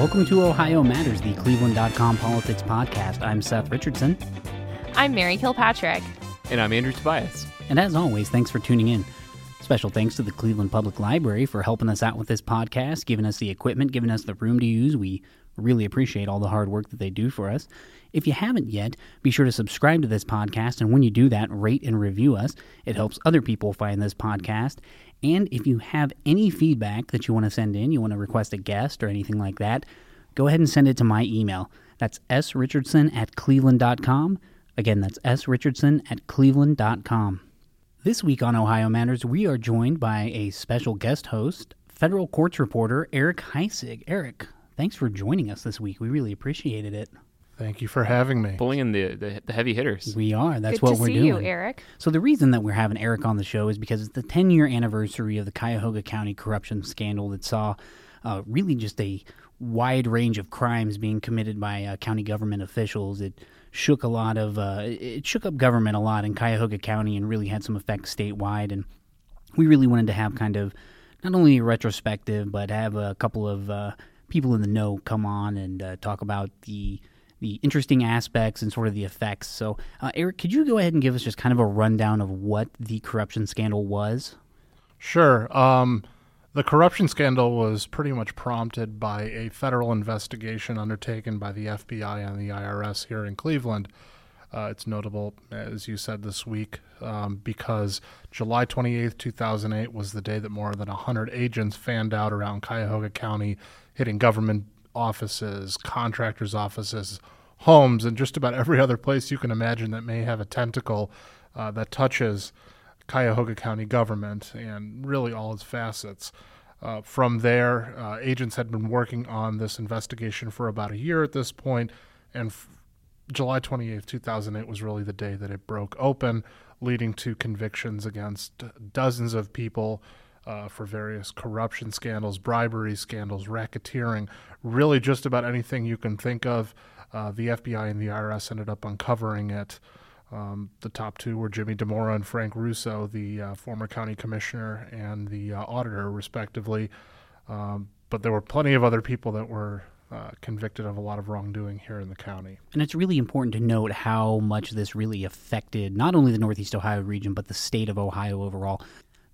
Welcome to Ohio Matters, the Cleveland.com politics podcast. I'm Seth Richardson. I'm Mary Kilpatrick. And I'm Andrew Tobias. And as always, thanks for tuning in. Special thanks to the Cleveland Public Library for helping us out with this podcast, giving us the equipment, giving us the room to use. We really appreciate all the hard work that they do for us. If you haven't yet, be sure to subscribe to this podcast, and when you do that, rate and review us. It helps other people find this podcast. And if you have any feedback that you want to send in, you want to request a guest or anything like that, go ahead and send it to my email. That's srichardson at cleveland.com. Again, that's srichardson at cleveland.com. This week on Ohio Matters, we are joined by a special guest host, federal courts reporter Eric Heisig. Eric, thanks for joining us this week. We really appreciated it. Thank you for having me. Pulling in the, the, the heavy hitters. We are. That's Good what to we're see doing. you, Eric. So the reason that we're having Eric on the show is because it's the 10 year anniversary of the Cuyahoga County corruption scandal that saw uh, really just a wide range of crimes being committed by uh, county government officials. It shook a lot of uh, it shook up government a lot in Cuyahoga County and really had some effects statewide. And we really wanted to have kind of not only a retrospective, but have a couple of uh, people in the know come on and uh, talk about the the interesting aspects and sort of the effects. So, uh, Eric, could you go ahead and give us just kind of a rundown of what the corruption scandal was? Sure. Um, the corruption scandal was pretty much prompted by a federal investigation undertaken by the FBI and the IRS here in Cleveland. Uh, it's notable, as you said this week, um, because July 28th, 2008 was the day that more than 100 agents fanned out around Cuyahoga County, hitting government offices, contractors' offices, homes, and just about every other place you can imagine that may have a tentacle uh, that touches Cuyahoga County government and really all its facets. Uh, from there, uh, agents had been working on this investigation for about a year at this point, and f- July 28th, 2008 was really the day that it broke open, leading to convictions against dozens of people uh, for various corruption scandals, bribery scandals, racketeering, really just about anything you can think of. Uh, the FBI and the IRS ended up uncovering it. Um, the top two were Jimmy Dimora and Frank Russo, the uh, former county commissioner and the uh, auditor, respectively. Um, but there were plenty of other people that were uh, convicted of a lot of wrongdoing here in the county. And it's really important to note how much this really affected not only the Northeast Ohio region, but the state of Ohio overall.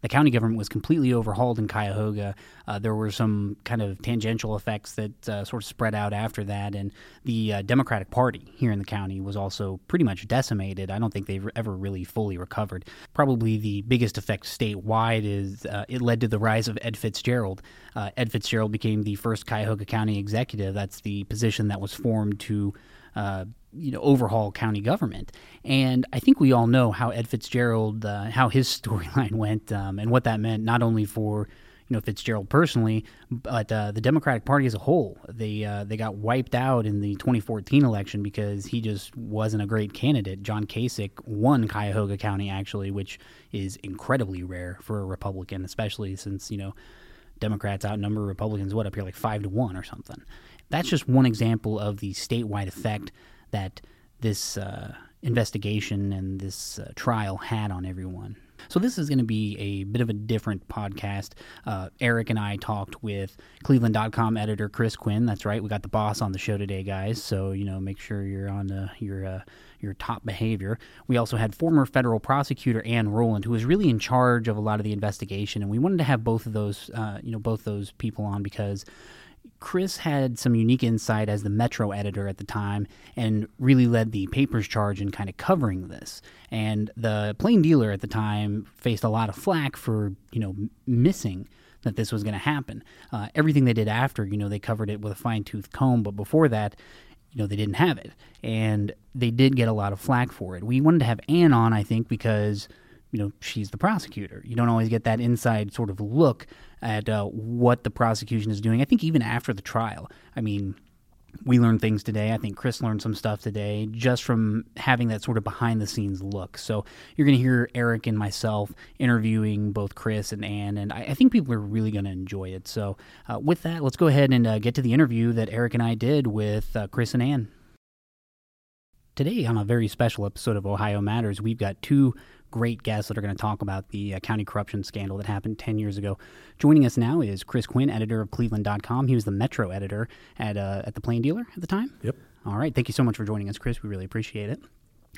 The county government was completely overhauled in Cuyahoga. Uh, there were some kind of tangential effects that uh, sort of spread out after that, and the uh, Democratic Party here in the county was also pretty much decimated. I don't think they've ever really fully recovered. Probably the biggest effect statewide is uh, it led to the rise of Ed Fitzgerald. Uh, Ed Fitzgerald became the first Cuyahoga County executive. That's the position that was formed to uh, you know overhaul county government. And I think we all know how Ed Fitzgerald, uh, how his storyline went, um, and what that meant not only for you know Fitzgerald personally, but uh, the Democratic Party as a whole. They uh, they got wiped out in the 2014 election because he just wasn't a great candidate. John Kasich won Cuyahoga County actually, which is incredibly rare for a Republican, especially since you know. Democrats outnumber Republicans, what up here, like five to one or something. That's just one example of the statewide effect that this uh, investigation and this uh, trial had on everyone. So, this is going to be a bit of a different podcast. Uh, Eric and I talked with Cleveland.com editor Chris Quinn. That's right, we got the boss on the show today, guys. So, you know, make sure you're on uh, your uh, your top behavior. We also had former federal prosecutor Ann Rowland, who was really in charge of a lot of the investigation, and we wanted to have both of those, uh, you know, both those people on because Chris had some unique insight as the Metro editor at the time and really led the paper's charge in kind of covering this. And the plain dealer at the time faced a lot of flack for, you know, missing that this was going to happen. Uh, everything they did after, you know, they covered it with a fine tooth comb, but before that, you know, they didn't have it. And they did get a lot of flack for it. We wanted to have Ann on, I think, because you know she's the prosecutor. You don't always get that inside sort of look at uh, what the prosecution is doing. I think even after the trial, I mean, we learned things today. I think Chris learned some stuff today just from having that sort of behind the scenes look. So you're going to hear Eric and myself interviewing both Chris and Ann, and I, I think people are really going to enjoy it. So uh, with that, let's go ahead and uh, get to the interview that Eric and I did with uh, Chris and Ann. Today, on a very special episode of Ohio Matters, we've got two great guests that are going to talk about the uh, county corruption scandal that happened 10 years ago. Joining us now is Chris Quinn, editor of Cleveland.com. He was the Metro editor at, uh, at the Plain Dealer at the time. Yep. All right. Thank you so much for joining us, Chris. We really appreciate it.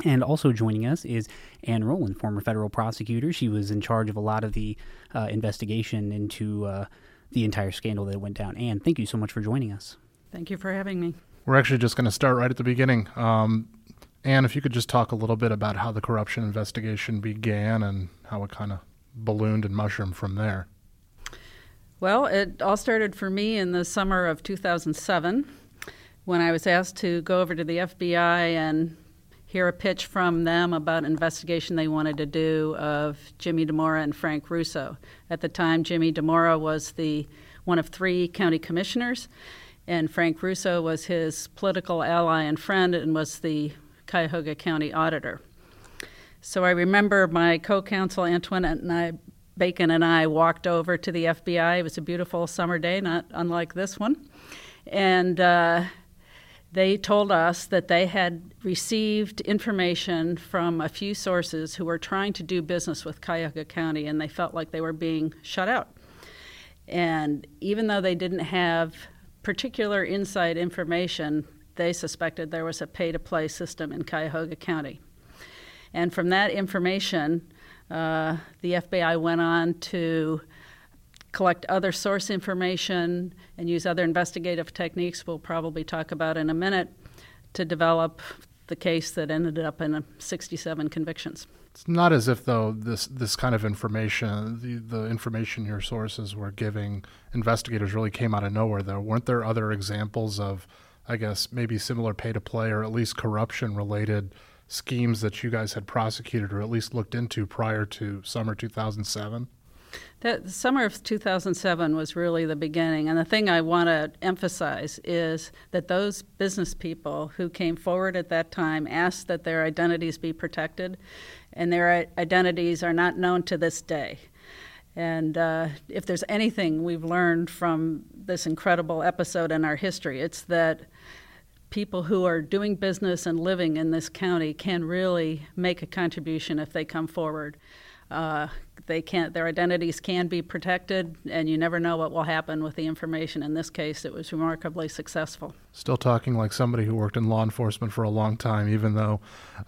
And also joining us is Ann Rowland, former federal prosecutor. She was in charge of a lot of the uh, investigation into uh, the entire scandal that went down. Ann, thank you so much for joining us. Thank you for having me. We're actually just going to start right at the beginning. Um, Ann, if you could just talk a little bit about how the corruption investigation began and how it kind of ballooned and mushroomed from there. Well, it all started for me in the summer of 2007 when I was asked to go over to the FBI and hear a pitch from them about an investigation they wanted to do of Jimmy Dimora and Frank Russo. At the time, Jimmy Dimora was the one of three county commissioners, and Frank Russo was his political ally and friend and was the Cuyahoga County auditor. So I remember my co-counsel Antoinette and I, Bacon and I walked over to the FBI. It was a beautiful summer day, not unlike this one, and. Uh, they told us that they had received information from a few sources who were trying to do business with Cuyahoga County and they felt like they were being shut out. And even though they didn't have particular inside information, they suspected there was a pay to play system in Cuyahoga County. And from that information, uh, the FBI went on to collect other source information and use other investigative techniques we'll probably talk about in a minute to develop the case that ended up in 67 convictions. It's not as if though this this kind of information, the the information your sources were giving investigators really came out of nowhere though. Weren't there other examples of I guess maybe similar pay to play or at least corruption related schemes that you guys had prosecuted or at least looked into prior to summer 2007? The, the summer of 2007 was really the beginning. And the thing I want to emphasize is that those business people who came forward at that time asked that their identities be protected, and their identities are not known to this day. And uh, if there's anything we've learned from this incredible episode in our history, it's that people who are doing business and living in this county can really make a contribution if they come forward. Uh, they can't their identities can be protected and you never know what will happen with the information. In this case it was remarkably successful. Still talking like somebody who worked in law enforcement for a long time even though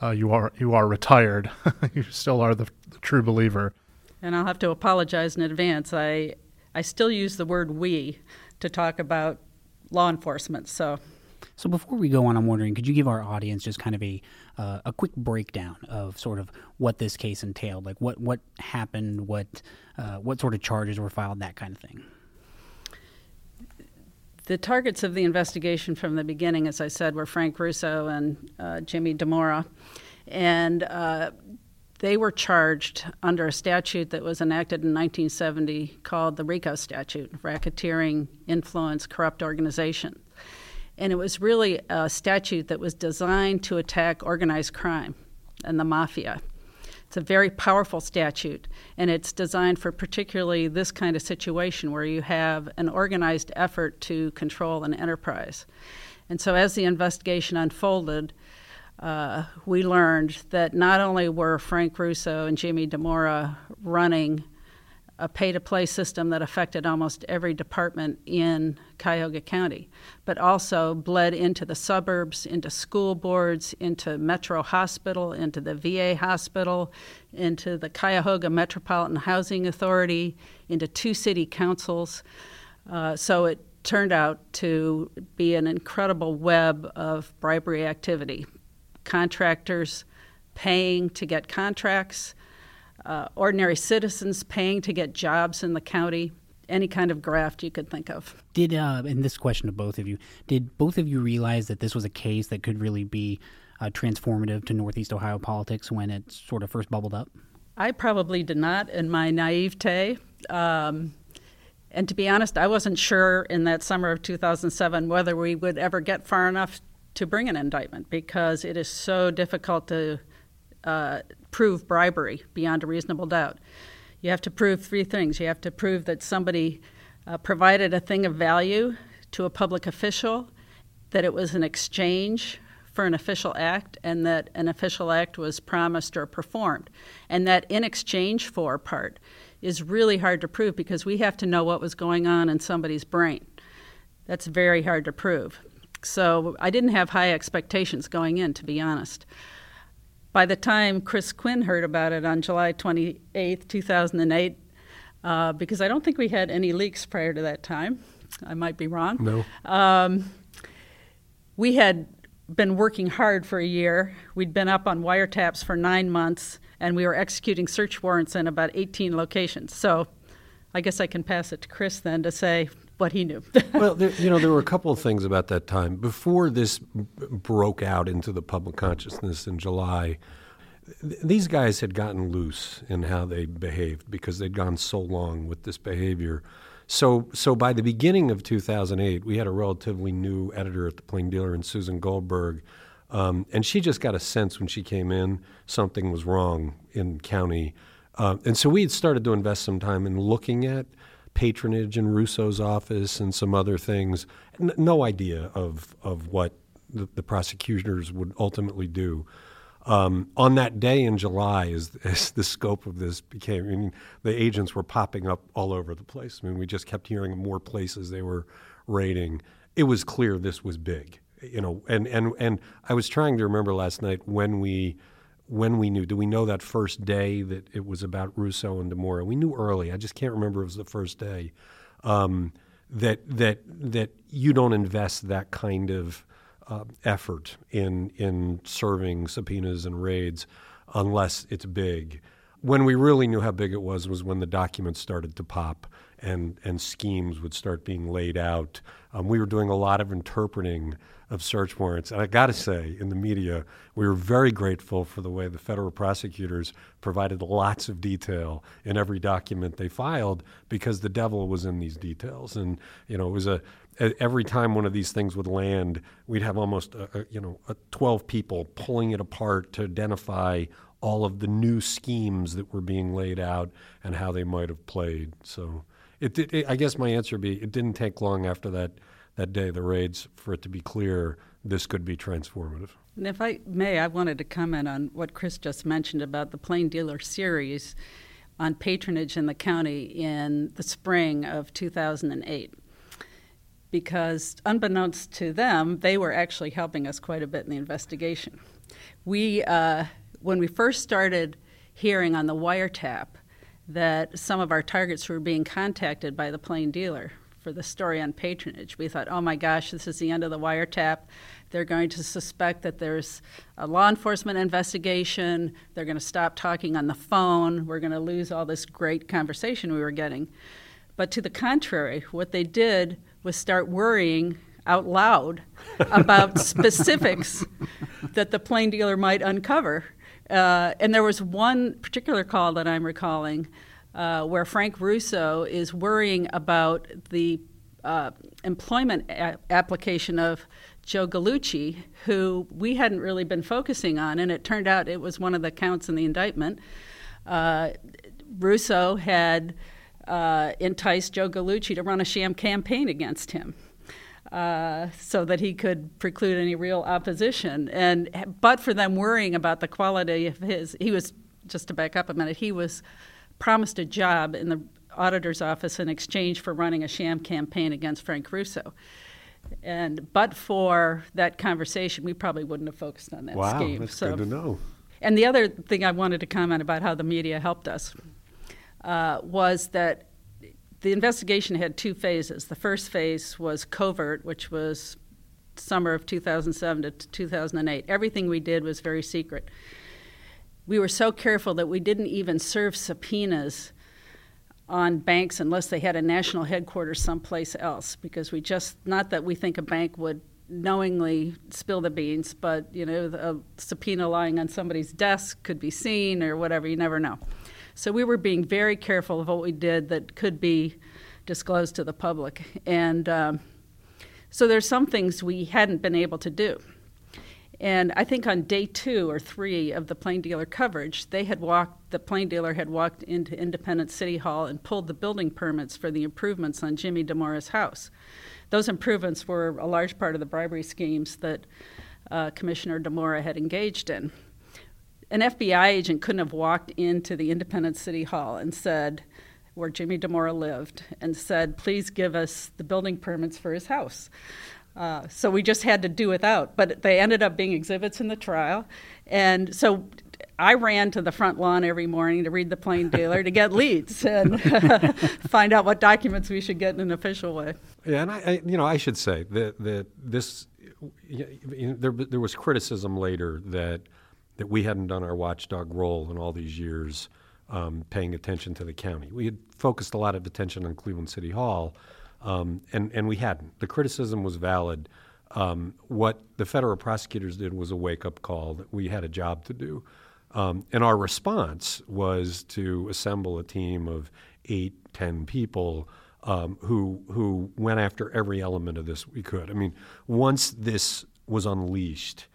uh, you are you are retired. You still are the, the true believer and i'll have to apologize in advance. I i still use the word we to talk about law enforcement so. So before we go on, I'm wondering, could you give our audience just kind of a uh, a quick breakdown of sort of what this case entailed, like what what happened, what uh, what sort of charges were filed, that kind of thing. The targets of the investigation from the beginning, as I said, were Frank Russo and uh, Jimmy Dimora, and uh, they were charged under a statute that was enacted in 1970 called the RICO statute, Racketeering, Influence, Corrupt Organization and it was really a statute that was designed to attack organized crime and the mafia. It's a very powerful statute, and it's designed for particularly this kind of situation where you have an organized effort to control an enterprise. And so, as the investigation unfolded, uh, we learned that not only were Frank Russo and Jimmy Dimora running a pay to play system that affected almost every department in Cuyahoga County, but also bled into the suburbs, into school boards, into Metro Hospital, into the VA hospital, into the Cuyahoga Metropolitan Housing Authority, into two city councils. Uh, so it turned out to be an incredible web of bribery activity. Contractors paying to get contracts uh, ordinary citizens paying to get jobs in the county, any kind of graft you could think of. Did, uh, and this question to both of you, did both of you realize that this was a case that could really be uh, transformative to Northeast Ohio politics when it sort of first bubbled up? I probably did not in my naivete. Um, and to be honest, I wasn't sure in that summer of 2007 whether we would ever get far enough to bring an indictment because it is so difficult to uh, prove bribery beyond a reasonable doubt. You have to prove three things. You have to prove that somebody uh, provided a thing of value to a public official, that it was an exchange for an official act and that an official act was promised or performed. And that in exchange for part is really hard to prove because we have to know what was going on in somebody's brain. That's very hard to prove. So I didn't have high expectations going in, to be honest. By the time Chris Quinn heard about it on July 28, 2008, uh, because I don't think we had any leaks prior to that time. I might be wrong. No. Um, we had been working hard for a year. We'd been up on wiretaps for nine months, and we were executing search warrants in about 18 locations. So I guess I can pass it to Chris then to say what he knew. well, there, you know, there were a couple of things about that time. Before this b- broke out into the public consciousness in July, th- these guys had gotten loose in how they behaved because they'd gone so long with this behavior. So, so by the beginning of 2008, we had a relatively new editor at the Plain Dealer, and Susan Goldberg, um, and she just got a sense when she came in something was wrong in county, uh, and so we had started to invest some time in looking at patronage in Russo's office and some other things. N- no idea of of what the, the prosecutors would ultimately do. Um, on that day in July, as, as, the scope of this became, I mean, the agents were popping up all over the place. I mean, we just kept hearing more places they were raiding. It was clear this was big, you know. And and and I was trying to remember last night when we when we knew. Do we know that first day that it was about Russo and Dimora? We knew early. I just can't remember. It was the first day. Um, that that that you don't invest that kind of uh, effort in in serving subpoenas and raids unless it's big. When we really knew how big it was was when the documents started to pop and and schemes would start being laid out. Um, we were doing a lot of interpreting of search warrants, and I got to say, in the media, we were very grateful for the way the federal prosecutors provided lots of detail in every document they filed because the devil was in these details, and you know it was a every time one of these things would land, we'd have almost a, a, you know a 12 people pulling it apart to identify all of the new schemes that were being laid out and how they might have played. So, it, it, I guess my answer would be it didn't take long after that that day, the raids, for it to be clear this could be transformative. And if I may, I wanted to comment on what Chris just mentioned about the Plain Dealer series on patronage in the county in the spring of 2008 because unbeknownst to them, they were actually helping us quite a bit in the investigation. We, uh, when we first started hearing on the wiretap that some of our targets were being contacted by the plain dealer for the story on patronage, we thought, oh my gosh, this is the end of the wiretap. They're going to suspect that there's a law enforcement investigation. They're going to stop talking on the phone. We're going to lose all this great conversation we were getting. But to the contrary, what they did was start worrying out loud about specifics that the plain dealer might uncover. Uh, and there was one particular call that I'm recalling uh, where Frank Russo is worrying about the uh, employment a- application of Joe Gallucci, who we hadn't really been focusing on, and it turned out it was one of the counts in the indictment. Uh, Russo had uh, enticed Joe Gallucci to run a sham campaign against him. Uh, so that he could preclude any real opposition. And but for them worrying about the quality of his, he was just to back up a minute. He was promised a job in the auditor's office in exchange for running a sham campaign against Frank Russo. And but for that conversation, we probably wouldn't have focused on that wow, scheme. that's so, good to know. And the other thing I wanted to comment about how the media helped us uh, was that the investigation had two phases. The first phase was covert, which was summer of 2007 to 2008. Everything we did was very secret. We were so careful that we didn't even serve subpoenas on banks unless they had a national headquarters someplace else because we just not that we think a bank would knowingly spill the beans but you know a subpoena lying on somebody's desk could be seen or whatever you never know so we were being very careful of what we did that could be disclosed to the public. And um, so there's some things we hadn't been able to do. And I think on day two or three of the plain dealer coverage, they had walked, the plain dealer had walked into Independence City Hall and pulled the building permits for the improvements on Jimmy Dimora's house. Those improvements were a large part of the bribery schemes that uh, Commissioner Dimora had engaged in. An FBI agent couldn't have walked into the Independent City Hall and said, where Jimmy Dimora lived, and said, please give us the building permits for his house. Uh, so we just had to do without. But they ended up being exhibits in the trial. And so I ran to the front lawn every morning to read the Plain Dealer to get leads and find out what documents we should get in an official way. Yeah, and I, I you know, I should say that that this you know, there there was criticism later that that we hadn't done our watchdog role in all these years, um, paying attention to the county. We had focused a lot of attention on Cleveland City Hall, um, and and we hadn't. The criticism was valid. Um, what the federal prosecutors did was a wake up call that we had a job to do. Um, and our response was to assemble a team of eight, ten people um, who who went after every element of this we could. I mean, once this was unleashed,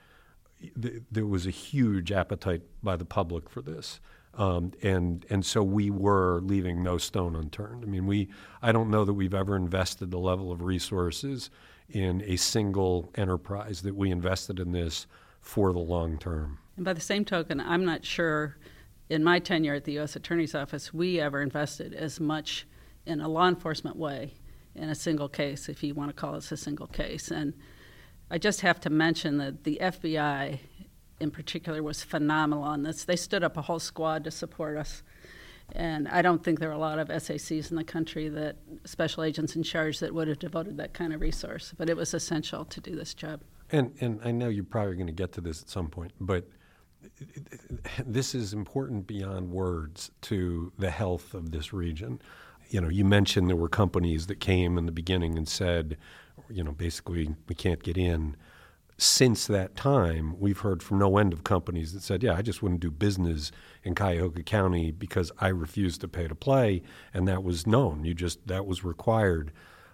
th- there was a huge appetite by the public for this. Um, and and so we were leaving no stone unturned. I mean, we I don't know that we've ever invested the level of resources in a single enterprise that we invested in this for the long term. And by the same token, I'm not sure in my tenure at the U.S. Attorney's Office we ever invested as much in a law enforcement way in a single case, if you want to call this a single case. And I just have to mention that the FBI in particular was phenomenal on this. They stood up a whole squad to support us. And I don't think there are a lot of SACs in the country that special agents in charge that would have devoted that kind of resource. But it was essential to do this job. And and I know you're probably going to get to this at some point, but this is important beyond words to the health of this region. You know, you mentioned there were companies that came in the beginning and said, you know, basically we can't get in. Since that time, we've heard from no end of companies that said, "Yeah, I just wouldn't do business in Cuyahoga County because I refused to pay to play," and that was known. You just that was required.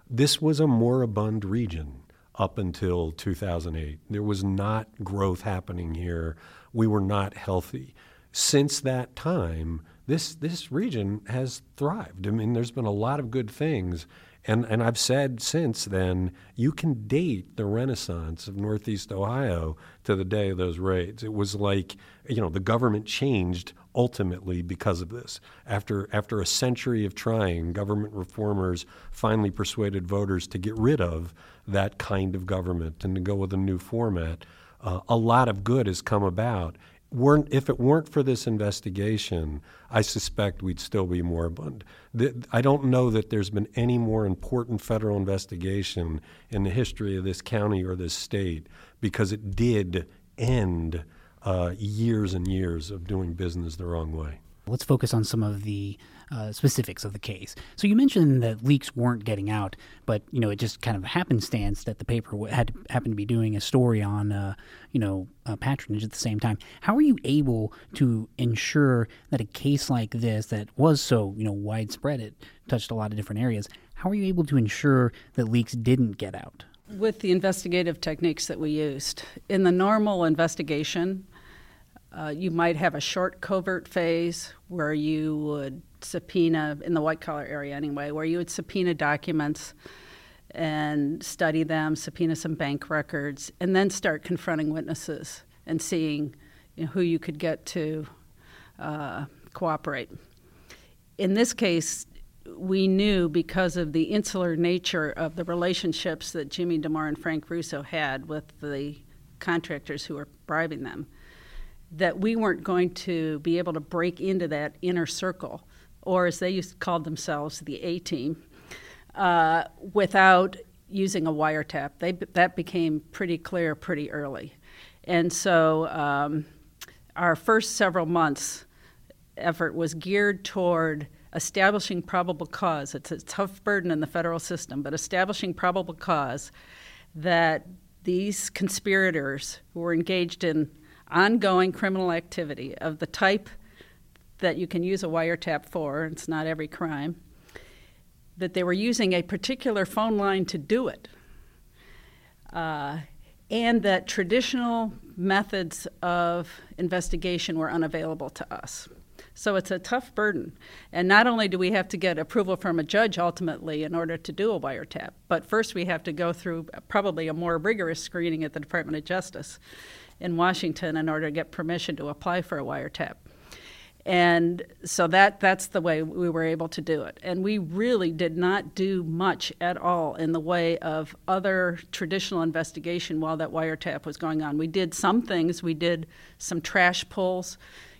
This was a moribund region up until 2008. There was not growth happening here. We were not healthy. Since that time, this this region has thrived. I mean, there's been a lot of good things, and and I've said since then, you can date the renaissance of Northeast Ohio to the day of those raids. It was like you know the government changed ultimately because of this. After after a century of trying, government reformers finally persuaded voters to get rid of that kind of government and to go with a new format. Uh, a lot of good has come about. Weren't, if it weren't for this investigation, I suspect we'd still be moribund. The, I don't know that there's been any more important federal investigation in the history of this county or this state because it did end uh, years and years of doing business the wrong way. Let's focus on some of the uh, specifics of the case. So you mentioned that leaks weren't getting out, but you know it just kind of happenstance that the paper had happened to be doing a story on uh, you know uh, patronage at the same time. How are you able to ensure that a case like this, that was so you know widespread, it touched a lot of different areas. How are you able to ensure that leaks didn't get out? With the investigative techniques that we used in the normal investigation, uh, you might have a short covert phase where you would subpoena, in the white collar area anyway, where you would subpoena documents and study them, subpoena some bank records, and then start confronting witnesses and seeing you know, who you could get to uh, cooperate. In this case, we knew because of the insular nature of the relationships that Jimmy Dimora and Frank Russo had with the contractors who were bribing them that we weren't going to be able to break into that inner circle, or as they used called themselves, the A team, uh, without using a wiretap. They, that became pretty clear pretty early. And so um, our first several months effort was geared toward establishing probable cause. It's a tough burden in the federal system, but establishing probable cause that these conspirators who were engaged in ongoing criminal activity of the type that you can use a wiretap for, it's not every crime, that they were using a particular phone line to do it, uh, and that traditional methods of investigation were unavailable to us. So it's a tough burden. And not only do we have to get approval from a judge ultimately in order to do a wiretap, but first we have to go through probably a more rigorous screening at the Department of Justice in Washington in order to get permission to apply for a wiretap. And so that that's the way we were able to do it. And we really did not do much at all in the way of other traditional investigation while that wiretap was going on. We did some things. We did some trash pulls,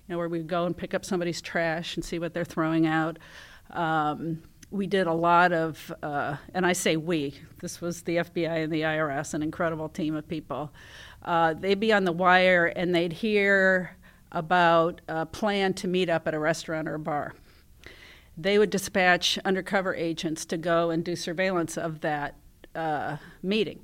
you know, where we'd go and pick up somebody's trash and see what they're throwing out. Um, we did a lot of, uh, and I say we, this was the FBI and the IRS, an incredible team of people. Uh, they'd be on the wire and they'd hear about a plan to meet up at a restaurant or a bar. They would dispatch undercover agents to go and do surveillance of that uh, meeting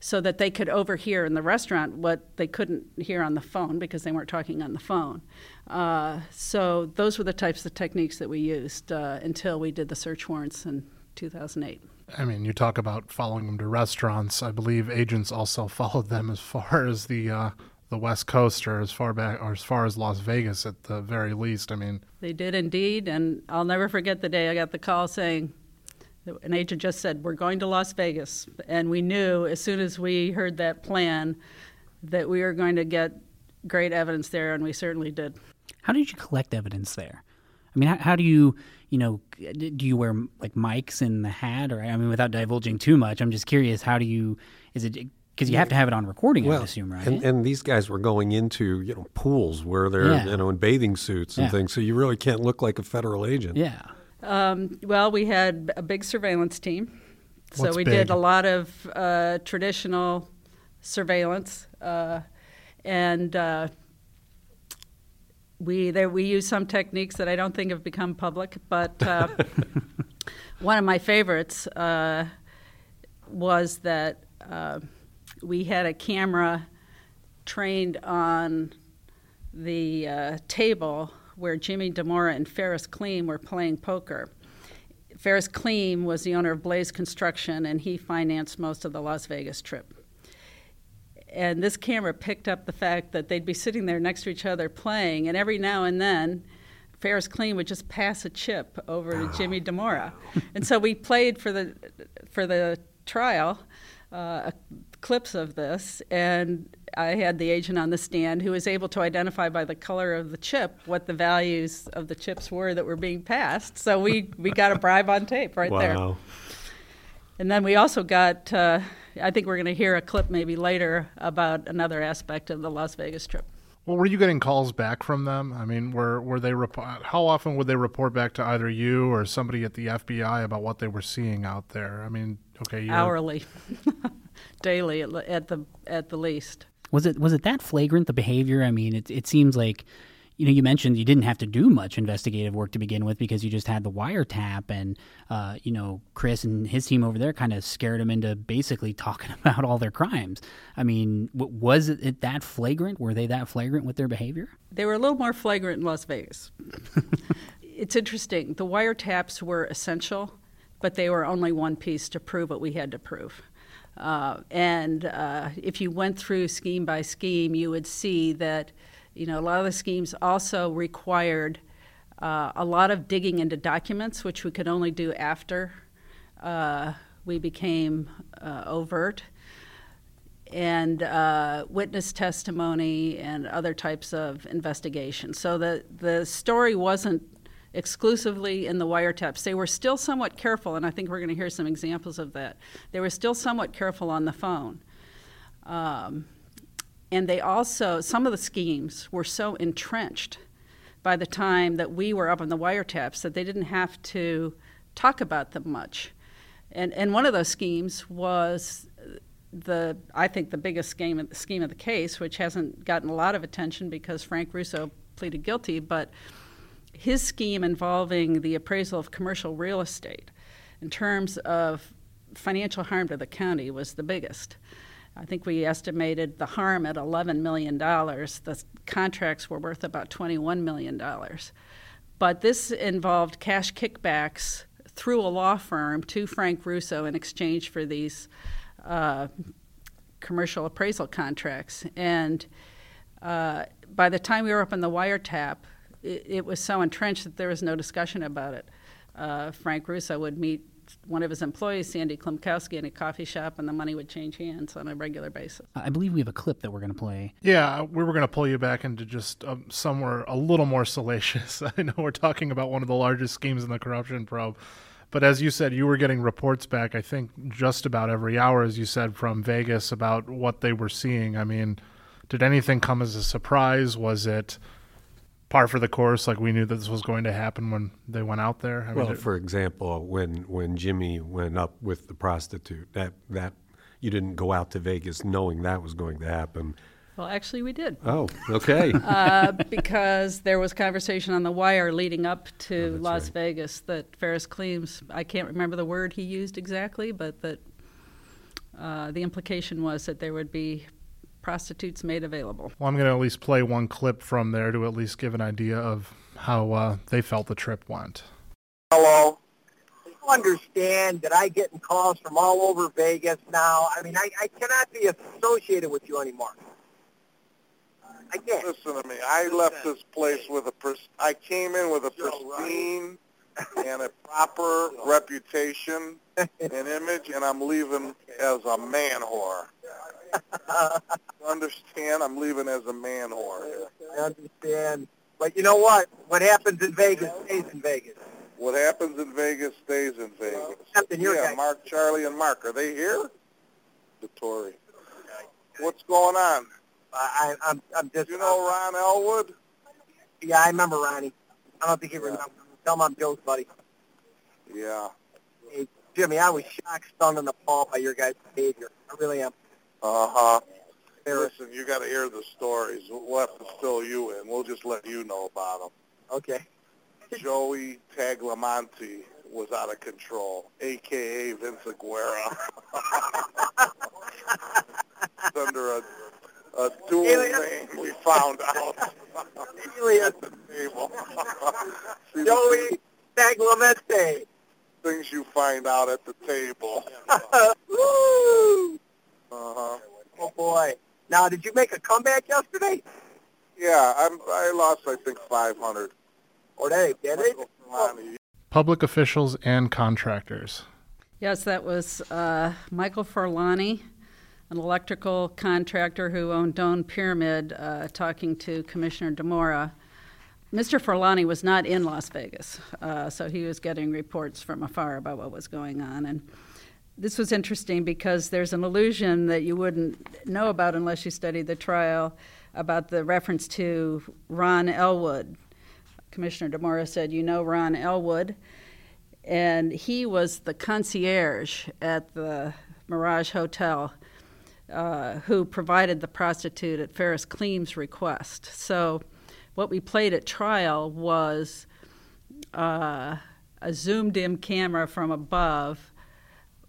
so that they could overhear in the restaurant what they couldn't hear on the phone because they weren't talking on the phone. Uh, so those were the types of techniques that we used uh, until we did the search warrants in 2008. I mean, you talk about following them to restaurants. I believe agents also followed them as far as the uh, the West Coast or as far back or as far as Las Vegas at the very least. I mean, they did indeed, and I'll never forget the day I got the call saying an agent just said we're going to Las Vegas, and we knew as soon as we heard that plan that we were going to get great evidence there, and we certainly did. How did you collect evidence there? I mean, how, how, do you, you know, do you wear like mics in the hat, or I mean, without divulging too much, I'm just curious. How do you? Is it because you have to have it on recording, well, I assume, right? And, and, these guys were going into you know pools where they're yeah. you know in bathing suits and yeah. things, so you really can't look like a federal agent. Yeah. Um, well, we had a big surveillance team, so What's we big? did a lot of uh, traditional surveillance, uh, and uh, we there we use some techniques that I don't think have become public, but uh, one of my favorites uh, was that uh, we had a camera trained on the uh, table where Jimmy Dimora and Ferris Kleem were playing poker. Ferris Kleem was the owner of Blaze Construction, and he financed most of the Las Vegas trip. And this camera picked up the fact that they'd be sitting there next to each other playing, and every now and then, Ferris Kleem would just pass a chip over to Jimmy Dimora. and so we played for the for the trial uh, clips of this, and I had the agent on the stand who was able to identify by the color of the chip what the values of the chips were that were being passed. So we, we got a bribe on tape right wow. there. And then we also got, uh, I think we're going to hear a clip maybe later about another aspect of the Las Vegas trip. Well, were you getting calls back from them? I mean, were were they rep- how often would they report back to either you or somebody at the FBI about what they were seeing out there? I mean, okay, hourly, daily at the at the least. Was it was it that flagrant the behavior? I mean, it it seems like you know, you mentioned you didn't have to do much investigative work to begin with because you just had the wiretap, and uh, you know, Chris and his team over there kind of scared him into basically talking about all their crimes. I mean, w- was it that flagrant? Were they that flagrant with their behavior? They were a little more flagrant in Las Vegas. it's interesting. The wiretaps were essential, but they were only one piece to prove what we had to prove. Uh, and uh, if you went through scheme by scheme, you would see that you know, a lot of the schemes also required uh, a lot of digging into documents, which we could only do after uh, we became uh, overt, and uh, witness testimony and other types of investigation. So the, the story wasn't exclusively in the wiretaps. They were still somewhat careful, and I think we're going to hear some examples of that. They were still somewhat careful on the phone. Um, and they also, some of the schemes were so entrenched by the time that we were up on the wiretaps that they didn't have to talk about them much. And, and one of those schemes was the, I think, the biggest scheme, scheme of the case, which hasn't gotten a lot of attention because Frank Russo pleaded guilty, but his scheme involving the appraisal of commercial real estate in terms of financial harm to the county was the biggest. I think we estimated the harm at $11 million. The contracts were worth about $21 million. But this involved cash kickbacks through a law firm to Frank Russo in exchange for these uh, commercial appraisal contracts. And uh, by the time we were up in the wiretap, it, it was so entrenched that there was no discussion about it. Uh, Frank Russo would meet one of his employees, Sandy Klimkowski, in a coffee shop, and the money would change hands on a regular basis. I believe we have a clip that we're going to play. Yeah, we were going to pull you back into just um, somewhere a little more salacious. I know we're talking about one of the largest schemes in the corruption probe. But as you said, you were getting reports back, I think, just about every hour, as you said, from Vegas about what they were seeing. I mean, did anything come as a surprise? Was it par for the course? Like we knew that this was going to happen when they went out there. I well, mean, for example, when when Jimmy went up with the prostitute, that that you didn't go out to Vegas knowing that was going to happen. Well, actually, we did. Oh, okay. uh, because there was conversation on the wire leading up to oh, Las right. Vegas that Ferris claims, I can't remember the word he used exactly, but that uh, the implication was that there would be prostitutes made available. Well, I'm going to at least play one clip from there to at least give an idea of how uh, they felt the trip went. Hello. You understand that I getting calls from all over Vegas now. I mean, I, I cannot be associated with you anymore. I can't. Listen to me. I left this place with a pers- I came in with a pristine and a proper reputation and image, and I'm leaving as a man whore. Understand? I'm leaving as a man whore. I understand. But you know what? What happens in Vegas stays in Vegas. What happens in Vegas stays in Vegas. Except in yeah, guy. Mark, Charlie, and Mark. Are they here? The Tory. What's going on? I, I'm, I'm just. You know uh, Ron Elwood? Yeah, I remember Ronnie. I don't think he remembers. Tell him I'm Joe's buddy. Yeah. Hey, Jimmy, I was shocked, stunned, and appalled by your guys' behavior. I really am. Uh-huh. Listen, you got to hear the stories. We'll have to fill you in. We'll just let you know about them. Okay. Joey Tagliamonte was out of control, a.k.a. Vince Aguera. under a, a dual name we found out. Alien. Joey Tagliamonte. Things you find out at the table. Woo! Uh-huh. Oh boy. Now, did you make a comeback yesterday? Yeah, I'm, I lost, I think, 500. Or they did it? Public officials and contractors. Yes, that was uh, Michael Forlani, an electrical contractor who owned Doan Pyramid, uh, talking to Commissioner Dimora. Mr. Forlani was not in Las Vegas, uh, so he was getting reports from afar about what was going on. And this was interesting because there's an illusion that you wouldn't know about unless you studied the trial about the reference to Ron Elwood. Commissioner Dimora said, You know Ron Elwood. And he was the concierge at the Mirage Hotel uh, who provided the prostitute at Ferris Kleem's request. So, what we played at trial was uh, a zoomed in camera from above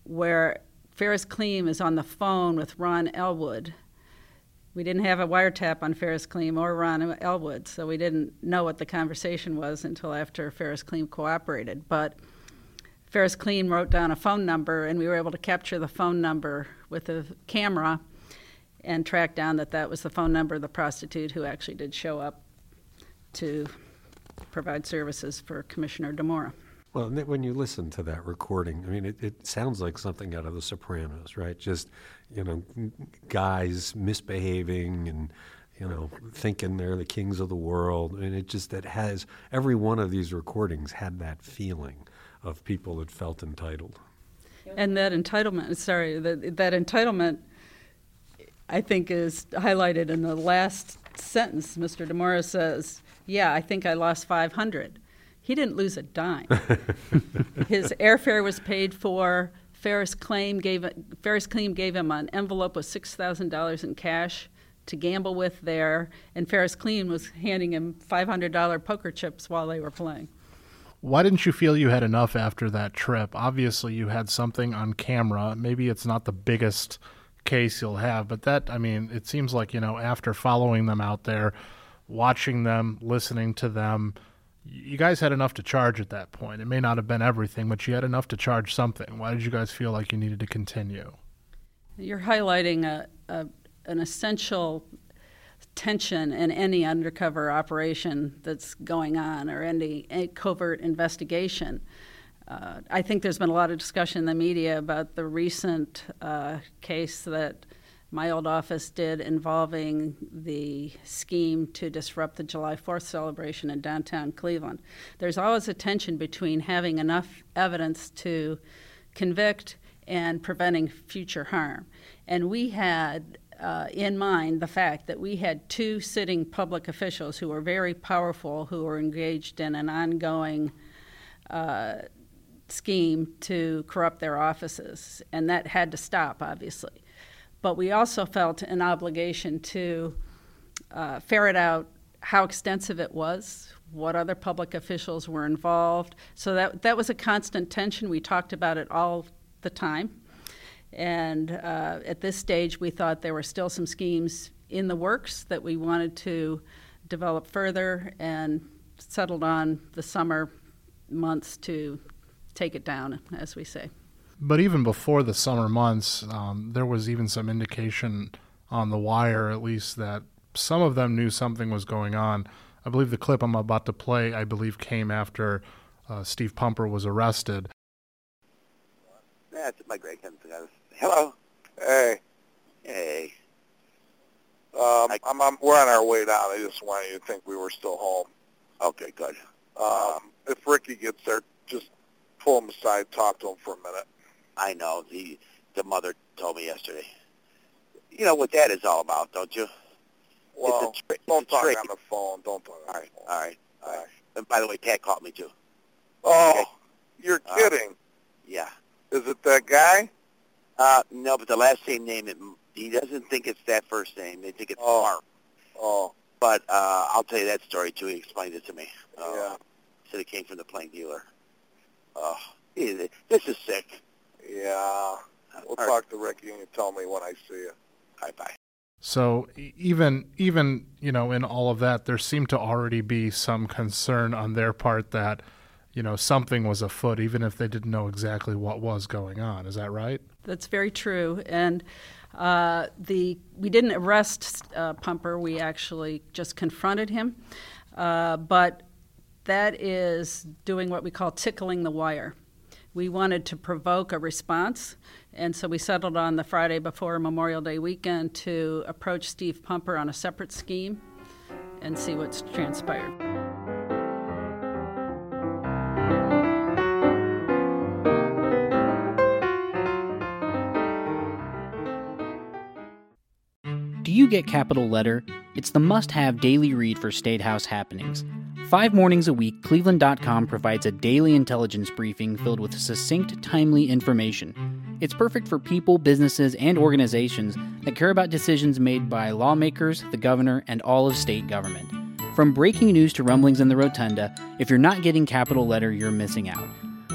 where Ferris Kleem is on the phone with Ron Elwood. We didn't have a wiretap on Ferris Kleem or Ron Elwood, so we didn't know what the conversation was until after Ferris Kleem cooperated. But Ferris Kleem wrote down a phone number, and we were able to capture the phone number with a camera and track down that that was the phone number of the prostitute who actually did show up to provide services for Commissioner Dimora. Well, when you listen to that recording, I mean, it, it sounds like something out of The Sopranos, right? Just, you know, guys misbehaving and, you know, thinking they're the kings of the world. And it just, that has, every one of these recordings had that feeling of people that felt entitled. And that entitlement, sorry, that, that entitlement, I think, is highlighted in the last sentence. Mr. Dimora says, Yeah, I think I lost 500 he didn't lose a dime. His airfare was paid for. Ferris Kleem gave Ferris Kleem gave him an envelope with six thousand dollars in cash to gamble with there, and Ferris Kleem was handing him five hundred dollar poker chips while they were playing. Why didn't you feel you had enough after that trip? Obviously, you had something on camera. Maybe it's not the biggest case you'll have, but that I mean, it seems like you know after following them out there, watching them, listening to them you guys had enough to charge at that point. It may not have been everything, but you had enough to charge something. Why did you guys feel like you needed to continue? You're highlighting a, a an essential tension in any undercover operation that's going on or any, any covert investigation. Uh, I think there's been a lot of discussion in the media about the recent uh, case that my old office did involving the scheme to disrupt the July 4th celebration in downtown Cleveland. There's always a tension between having enough evidence to convict and preventing future harm. And we had uh, in mind the fact that we had two sitting public officials who were very powerful, who were engaged in an ongoing uh, scheme to corrupt their offices, and that had to stop, obviously. But we also felt an obligation to uh, ferret out how extensive it was, what other public officials were involved. So that that was a constant tension. We talked about it all the time. And uh, at this stage, we thought there were still some schemes in the works that we wanted to develop further and settled on the summer months to take it down, as we say. But even before the summer months, um, there was even some indication on the wire, at least, that some of them knew something was going on. I believe the clip I'm about to play, I believe, came after uh, Steve Pumper was arrested. That's my Greg Henson. Hello. Hey. Hey. Um, I'm, I'm, we're on our way down. I just wanted you to think we were still home. Okay, good. Um, if Ricky gets there, just pull him aside, talk to him for a minute. I know. The the mother told me yesterday. You know what that is all about, don't you? Well, it's a tri- don't it's a talk trick. on the phone. Don't talk on All the right, phone. all right, all All right. And by the way, Pat called me too. Oh, Okay. you're Uh, kidding. Yeah. Is it that guy? Uh, no, but the last name name it. He doesn't think it's that first name. They think it's Oh. Mark. Oh, But uh, I'll tell you that story too. He explained it to me. Uh, yeah. Said it came from the Plain Dealer. Oh, this is sick. Yeah. We'll All right. talk to Ricky and you tell me when I see you. Bye bye. So even even you know in all of that, there seemed to already be some concern on their part that you know something was afoot, even if they didn't know exactly what was going on. Is that right? That's very true. And uh, the we didn't arrest uh, Pumper. We actually just confronted him. Uh, but that is doing what we call tickling the wire. We wanted to provoke a response, and so we settled on the Friday before Memorial Day weekend to approach Steve Pumper on a separate scheme and see what's transpired. You get Capitol Letter? It's the must have daily read for State House happenings. Five mornings a week, Cleveland.com provides a daily intelligence briefing filled with succinct, timely information. It's perfect for people, businesses, and organizations that care about decisions made by lawmakers, the governor, and all of state government. From breaking news to rumblings in the rotunda, if you're not getting Capitol Letter, you're missing out.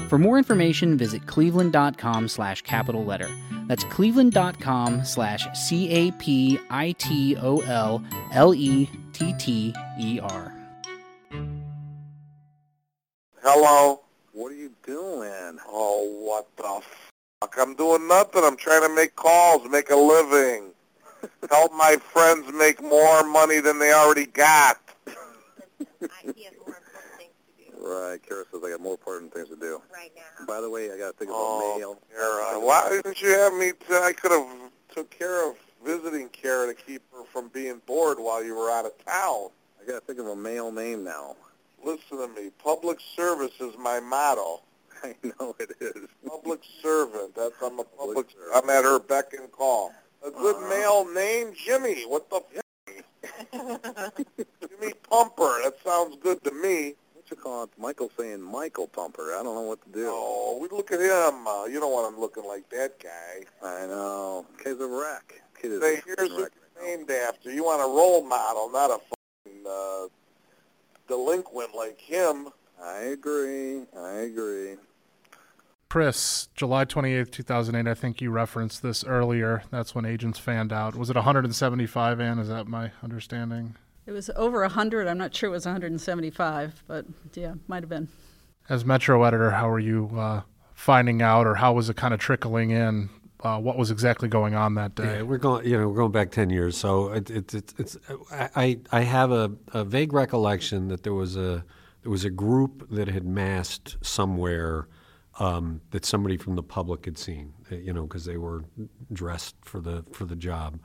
For more information, visit cleveland.com slash capitol letter. That's cleveland.com slash C A P I T O L L E T T E R. Hello? What are you doing? Oh, what the fuck? I'm doing nothing. I'm trying to make calls, make a living. Help my friends make more money than they already got. Right, Kara says I got more important things to do. right now. By the way, I got to think about Oh, mail. Kara. Why didn't you have me? T- I could have took care of visiting Kara to keep her from being bored while you were out of town. I got to think of a male name now. Listen to me. Public service is my motto. I know it is. Public servant. That's I'm a public. Public. I'm at her beck and call. A good Uh-huh. male name, Jimmy. What the? F- Jimmy Pumper. That sounds good to me. What you call it? Michael saying Michael Pumper. I don't know what to do. Oh, we look at him. Uh, you don't want him looking like that guy. I know. Kid's a wreck. Kid is Say, a here's wreck. who you're named after. You want a role model, not a fucking uh, delinquent like him. I agree. I agree. Chris, July 28th, 2008, I think you referenced this earlier. That's when agents fanned out. Was it 175, Ann? Is that my understanding? It was over 100. I'm not sure it was 175, but yeah, might have been. As Metro editor, how were you uh, finding out, or how was it kind of trickling in uh, what was exactly going on that day. Yeah, we're going. You know, we're going back ten years. So it, it, it, it's. I I have a, a vague recollection that there was a there was a group that had massed somewhere um, that somebody from the public had seen. You know, because they were dressed for the for the job.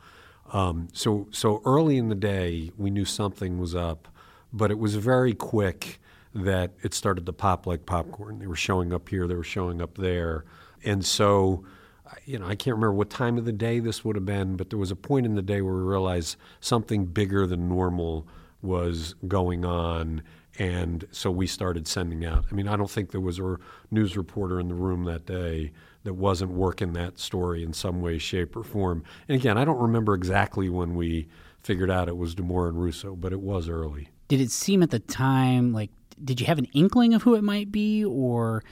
Um, so so early in the day, we knew something was up, but it was very quick that it started to pop like popcorn. They were showing up here, they were showing up there, and so you know, I can't remember what time of the day this would have been, but there was a point in the day where we realized something bigger than normal was going on. And so we started sending out. I mean, I don't think there was a news reporter in the room that day that wasn't working that story in some way, shape, or form. And again, I don't remember exactly when we figured out it was Dimora and Russo, but it was early. Did it seem at the time like? Did you have an inkling of who it might be, or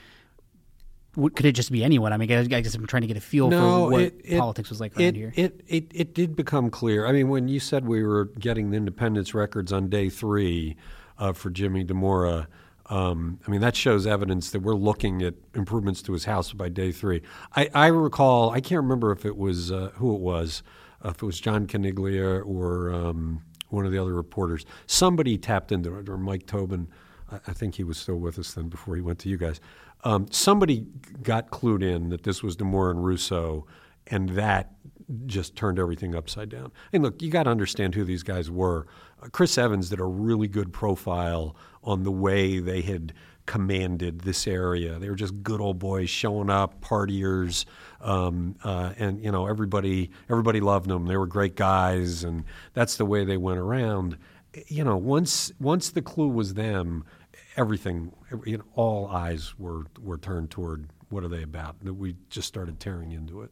what, could it just be anyone? I mean, I guess I'm trying to get a feel No, for what it- it- politics was like around it, here. It, it, it did become clear. I mean, when you said we were getting the independence records on day three uh, for Jimmy Dimora, um, I mean, that shows evidence that we're looking at improvements to his house by day three. I, I recall, I can't remember if it was uh, who it was, uh, if it was John Caniglia or um, one of the other reporters. Somebody tapped into it, or Mike Tobin. I, I think he was still with us then before he went to you guys. Um, somebody got clued in that this was Dimora and Russo, and that just turned everything upside down. And look, you got to understand who these guys were. Uh, Chris Evans did a really good profile on the way they had commanded this area. They were just good old boys showing up, partiers, um, uh, and you know everybody everybody loved them. They were great guys, and that's the way they went around. You know, once once the clue was them, everything, you know, all eyes were were turned toward what are they about. We just started tearing into it.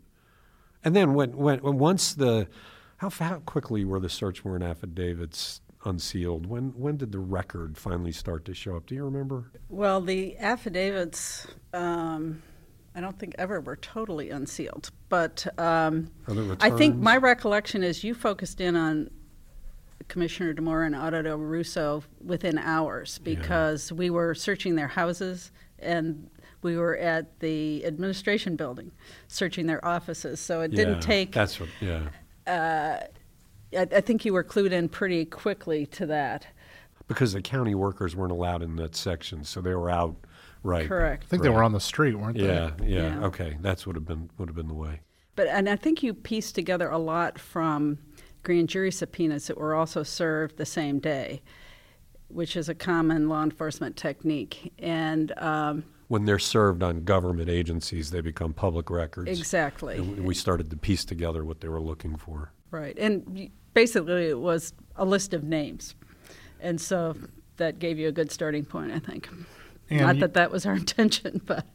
And then when, when, when once the, how, how quickly were the search warrant affidavits unsealed? When, when did the record finally start to show up? Do you remember? Well, the affidavits, um, I don't think ever were totally unsealed, but um, I think my recollection is you focused in on Commissioner Dimora and Auditor Russo within hours because we were searching their houses and we were at the administration building searching their offices. So it didn't Yeah, take. That's what, yeah. I, I think you were clued in pretty quickly to that. Because the county workers weren't allowed in that section, so they were out, right. Correct. I think they were on the street, weren't they? Yeah, yeah, Yeah. okay. That's would have been would have been the way. But and I think you pieced together a lot from grand jury subpoenas that were also served the same day, which is a common law enforcement technique. And um, When they're served on government agencies, they become public records. exactly And we started to piece together what they were looking for. right, and y- basically it was a list of names, and so that gave you a good starting point, I think. And Not you- that that was our intention, but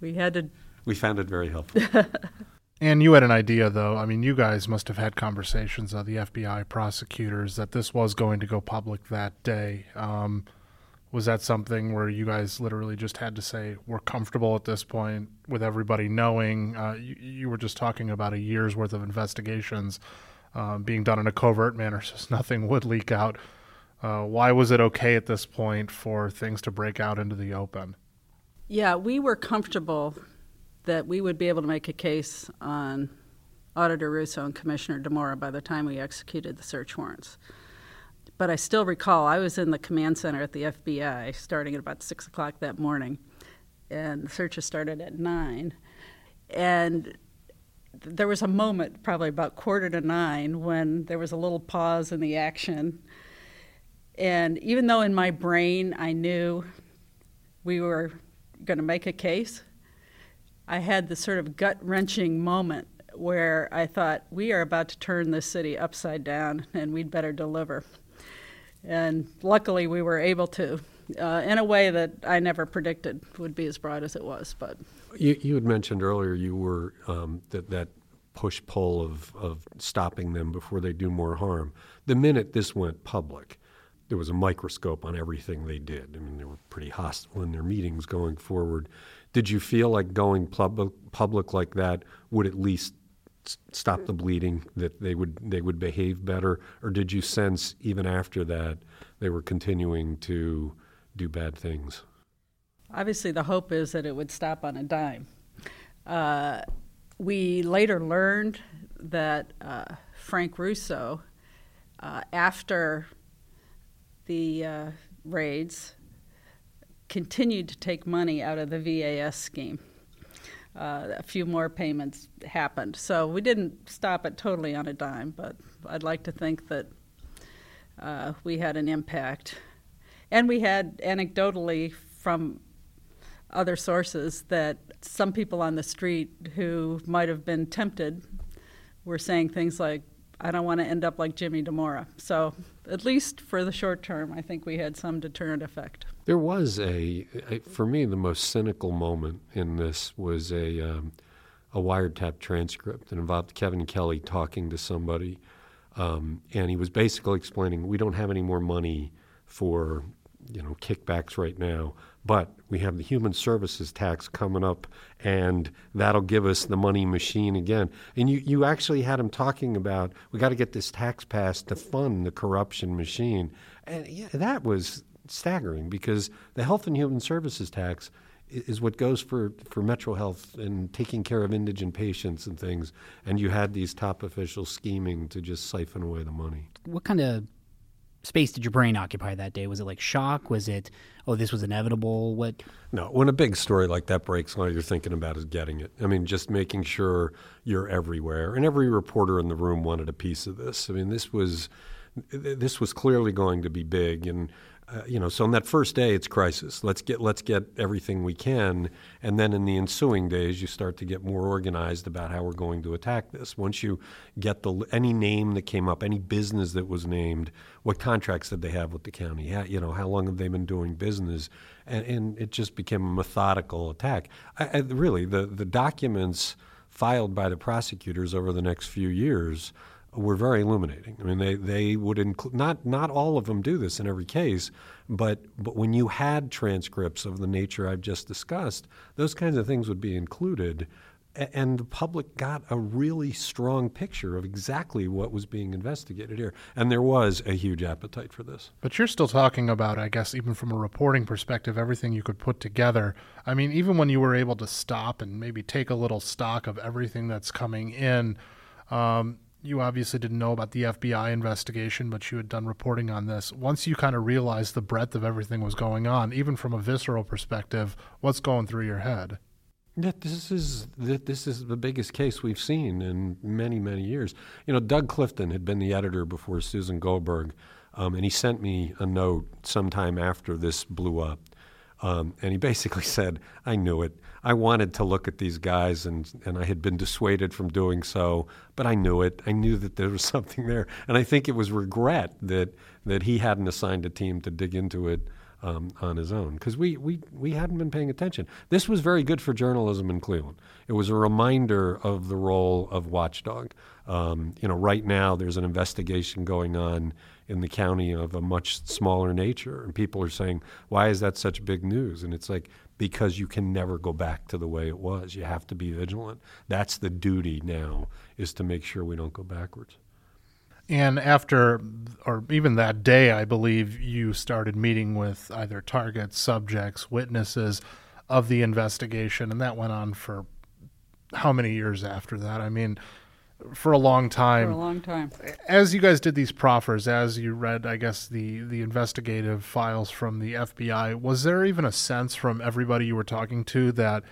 we had to We found it very helpful. And you had an idea, though. I mean, you guys must have had conversations of the FBI prosecutors that this was going to go public that day. Um, was that something where you guys literally just had to say, we're comfortable at this point with everybody knowing? Uh, you, you were just talking about a year's worth of investigations um, being done in a covert manner, so nothing would leak out. Uh, why was it okay at this point for things to break out into the open? Yeah, we were comfortable that we would be able to make a case on Auditor Russo and Commissioner Dimora by the time we executed the search warrants. But I still recall I was in the command center at the FBI starting at about six o'clock that morning, and the searches started at nine. And th- there was a moment, probably about quarter to nine, when there was a little pause in the action. And even though in my brain I knew we were going to make a case, I had this sort of gut wrenching moment where I thought, we are about to turn this city upside down and we'd better deliver. And luckily, we were able to, uh, in a way that I never predicted would be as broad as it was. But You, you had mentioned earlier you were um, that that push pull of of stopping them before they do more harm. The minute this went public, there was a microscope on everything they did. I mean, they were pretty hostile in their meetings going forward. Did you feel like going public public like that would at least stop the bleeding? That they would they would behave better, or did you sense even after that they were continuing to do bad things? Obviously, the hope is that it would stop on a dime. Uh, we later learned that uh, Frank Russo, uh, after the uh, raids, continued to take money out of the VAS scheme. Uh, a few more payments happened. So we didn't stop it totally on a dime, but I'd like to think that uh, we had an impact. And we had anecdotally from other sources that some people on the street who might have been tempted were saying things like, I don't want to end up like Jimmy Dimora. So, at least for the short term, I think we had some deterrent effect. There was a, a for me, the most cynical moment in this was a, um, a wiretap transcript that involved Kevin Kelly talking to somebody. Um, and he was basically explaining, we don't have any more money for you know kickbacks right now, but we have the human services tax coming up, and that'll give us the money machine again. And you, you actually had him talking about we got to get this tax passed to fund the corruption machine, and yeah, that was staggering because the health and human services tax is what goes for, for Metro Health and taking care of indigent patients and things. And you had these top officials scheming to just siphon away the money. What kind of space did your brain occupy that day? Was it like shock? Was it, oh, this was inevitable? What? No, when a big story like that breaks, all you're thinking about is getting it. I mean, just making sure you're everywhere. And every reporter in the room wanted a piece of this. I mean, this was this was clearly going to be big and uh, you know, so on that first day, it's crisis. Let's get let's get everything we can, and then in the ensuing days, you start to get more organized about how we're going to attack this. Once you get the any name that came up, any business that was named, what contracts did they have with the county? How, you know, how long have they been doing business? And, and it just became a methodical attack. I, I, really, the the documents filed by the prosecutors over the next few years were very illuminating. I mean, they, they would include not not all of them do this in every case, but but when you had transcripts of the nature I've just discussed, those kinds of things would be included, and the public got a really strong picture of exactly what was being investigated here, and there was a huge appetite for this. But you're still talking about, I guess, even from a reporting perspective, everything you could put together. I mean, even when you were able to stop and maybe take a little stock of everything that's coming in. Um, you obviously didn't know about the FBI investigation, but you had done reporting on this. Once you kind of realized the breadth of everything was going on, even from a visceral perspective, what's going through your head? Yeah, this is this is the biggest case we've seen in many many years. You know, Doug Clifton had been the editor before Susan Goldberg, um, and he sent me a note sometime after this blew up, um, and he basically said, "I knew it. I wanted to look at these guys, and, and I had been dissuaded from doing so, but I knew it. I knew that there was something there, and I think it was regret that that he hadn't assigned a team to dig into it um, on his own because we, we we hadn't been paying attention. This was very good for journalism in Cleveland. It was a reminder of the role of watchdog. Um, you know, right now there's an investigation going on in the county of a much smaller nature, and people are saying, "Why is that such big news?" And it's like because you can never go back to the way it was. You have to be vigilant. That's the duty now is to make sure we don't go backwards. And after, or even that day, I believe you started meeting with either targets, subjects, witnesses of the investigation, and that went on for how many years after that? I mean, for a long time. For a long time. As you guys did these proffers, as you read, I guess the the investigative files from the FBI, was there even a sense from everybody you were talking to that?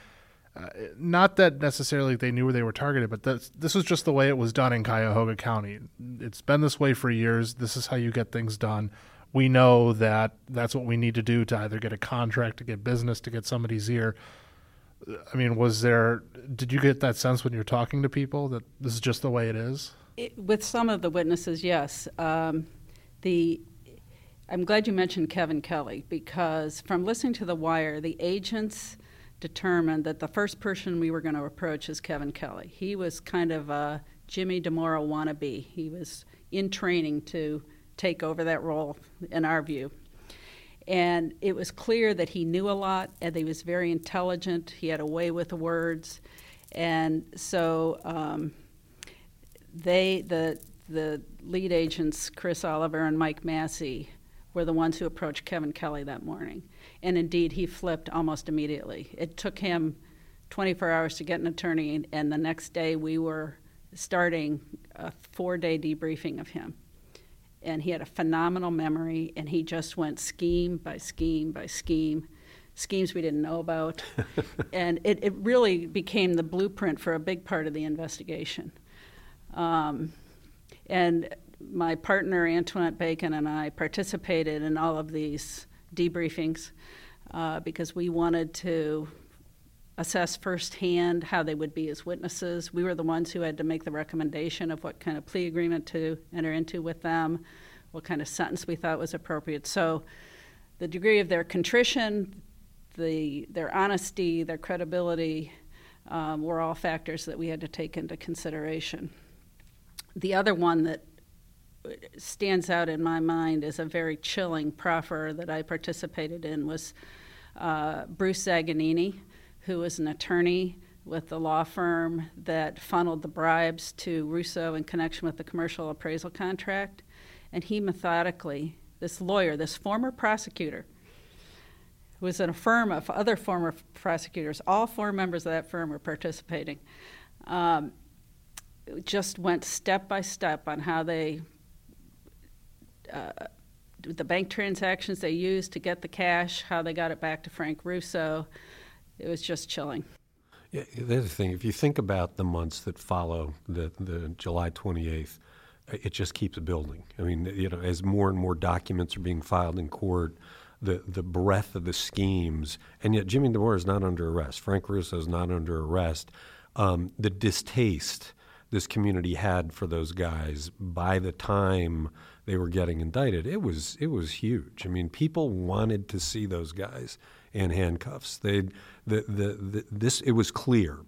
Uh, not that necessarily they knew where they were targeted, but that this was just the way it was done in Cuyahoga County. It's been this way for years. This is how you get things done. We know that that's what we need to do to either get a contract, to get business, to get somebody's ear. I mean, was there? Did you get that sense when you're talking to people that this is just the way it is? It, with some of the witnesses, yes. Um, the I'm glad you mentioned Kevin Kelly because from listening to The Wire, the agents determined that the first person we were going to approach is Kevin Kelly. He was kind of a Jimmy Dimora wannabe. He was in training to take over that role, in our view. And it was clear that he knew a lot and he was very intelligent. He had a way with the words. And so um, they, the, the lead agents, Chris Oliver and Mike Massey, were the ones who approached Kevin Kelly that morning. And indeed, he flipped almost immediately. It took him 24 hours to get an attorney, and the next day we were starting a four day debriefing of him. And he had a phenomenal memory, and he just went scheme by scheme by scheme, schemes we didn't know about. and it, it really became the blueprint for a big part of the investigation. Um, and my partner, Antoinette Bacon, and I participated in all of these debriefings uh, because we wanted to assess firsthand how they would be as witnesses. We were the ones who had to make the recommendation of what kind of plea agreement to enter into with them, what kind of sentence we thought was appropriate. So, the degree of their contrition, the their honesty, their credibility, um, were all factors that we had to take into consideration. The other one that stands out in my mind as a very chilling proffer that I participated in was uh, Bruce Zaganini who was an attorney with the law firm that funneled the bribes to Russo in connection with the commercial appraisal contract. And he methodically, this lawyer, this former prosecutor, who was in a firm of other former prosecutors, all four members of that firm were participating, um, just went step by step on how they, uh, the bank transactions they used to get the cash, how they got it back to Frank Russo it was just chilling. Yeah, the other thing, if you think about the months that follow the, the July 28th, it just keeps building. I mean, you know, as more and more documents are being filed in court, the, the breadth of the schemes, and yet Jimmy Dimora is not under arrest. Frank Russo is not under arrest. Um, the distaste this community had for those guys by the time they were getting indicted, it was it was huge. I mean, people wanted to see those guys in handcuffs. They the, the, the, this it was clear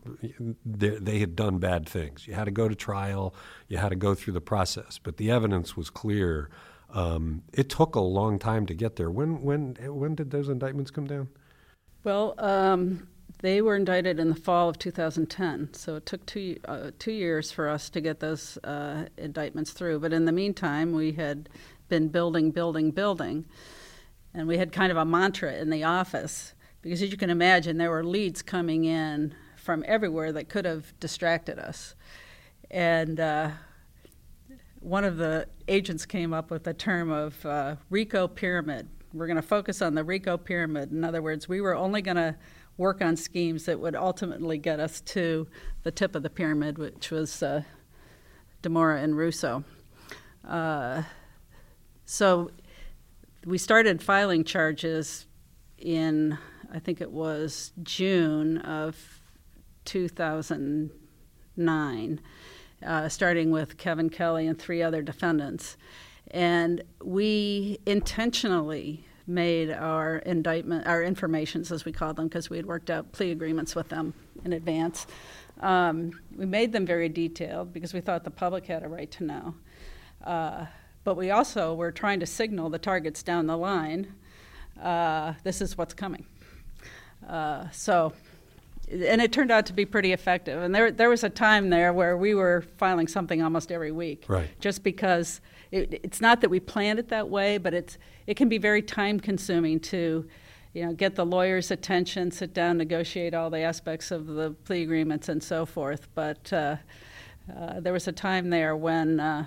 they, they had done bad things. You had to go to trial. You had to go through the process, but the evidence was clear. Um, it took a long time to get there. When when when did those indictments come down? Well, um, they were indicted in the fall of 2010, so it took two uh, two years for us to get those uh, indictments through. But in the meantime, we had been building, building, building, and we had kind of a mantra in the office because as you can imagine, there were leads coming in from everywhere that could have distracted us. And uh, one of the agents came up with the term of uh, RICO pyramid. We're going to focus on the RICO pyramid. In other words, we were only going to work on schemes that would ultimately get us to the tip of the pyramid, which was uh, Dimora and Russo. Uh, so we started filing charges in I think it was June of 2009, uh, starting with Kevin Kelly and three other defendants. And we intentionally made our indictment, our informations, as we called them, because we had worked out plea agreements with them in advance. Um, we made them very detailed because we thought the public had a right to know. Uh, but we also were trying to signal the targets down the line uh, this is what's coming. Uh, so, and it turned out to be pretty effective. And there, there was a time there where we were filing something almost every week, right? Just because it, it's not that we planned it that way, but it's it can be very time consuming to, you know, get the lawyer's attention, sit down, negotiate all the aspects of the plea agreements and so forth. But uh, uh, there was a time there when. Uh,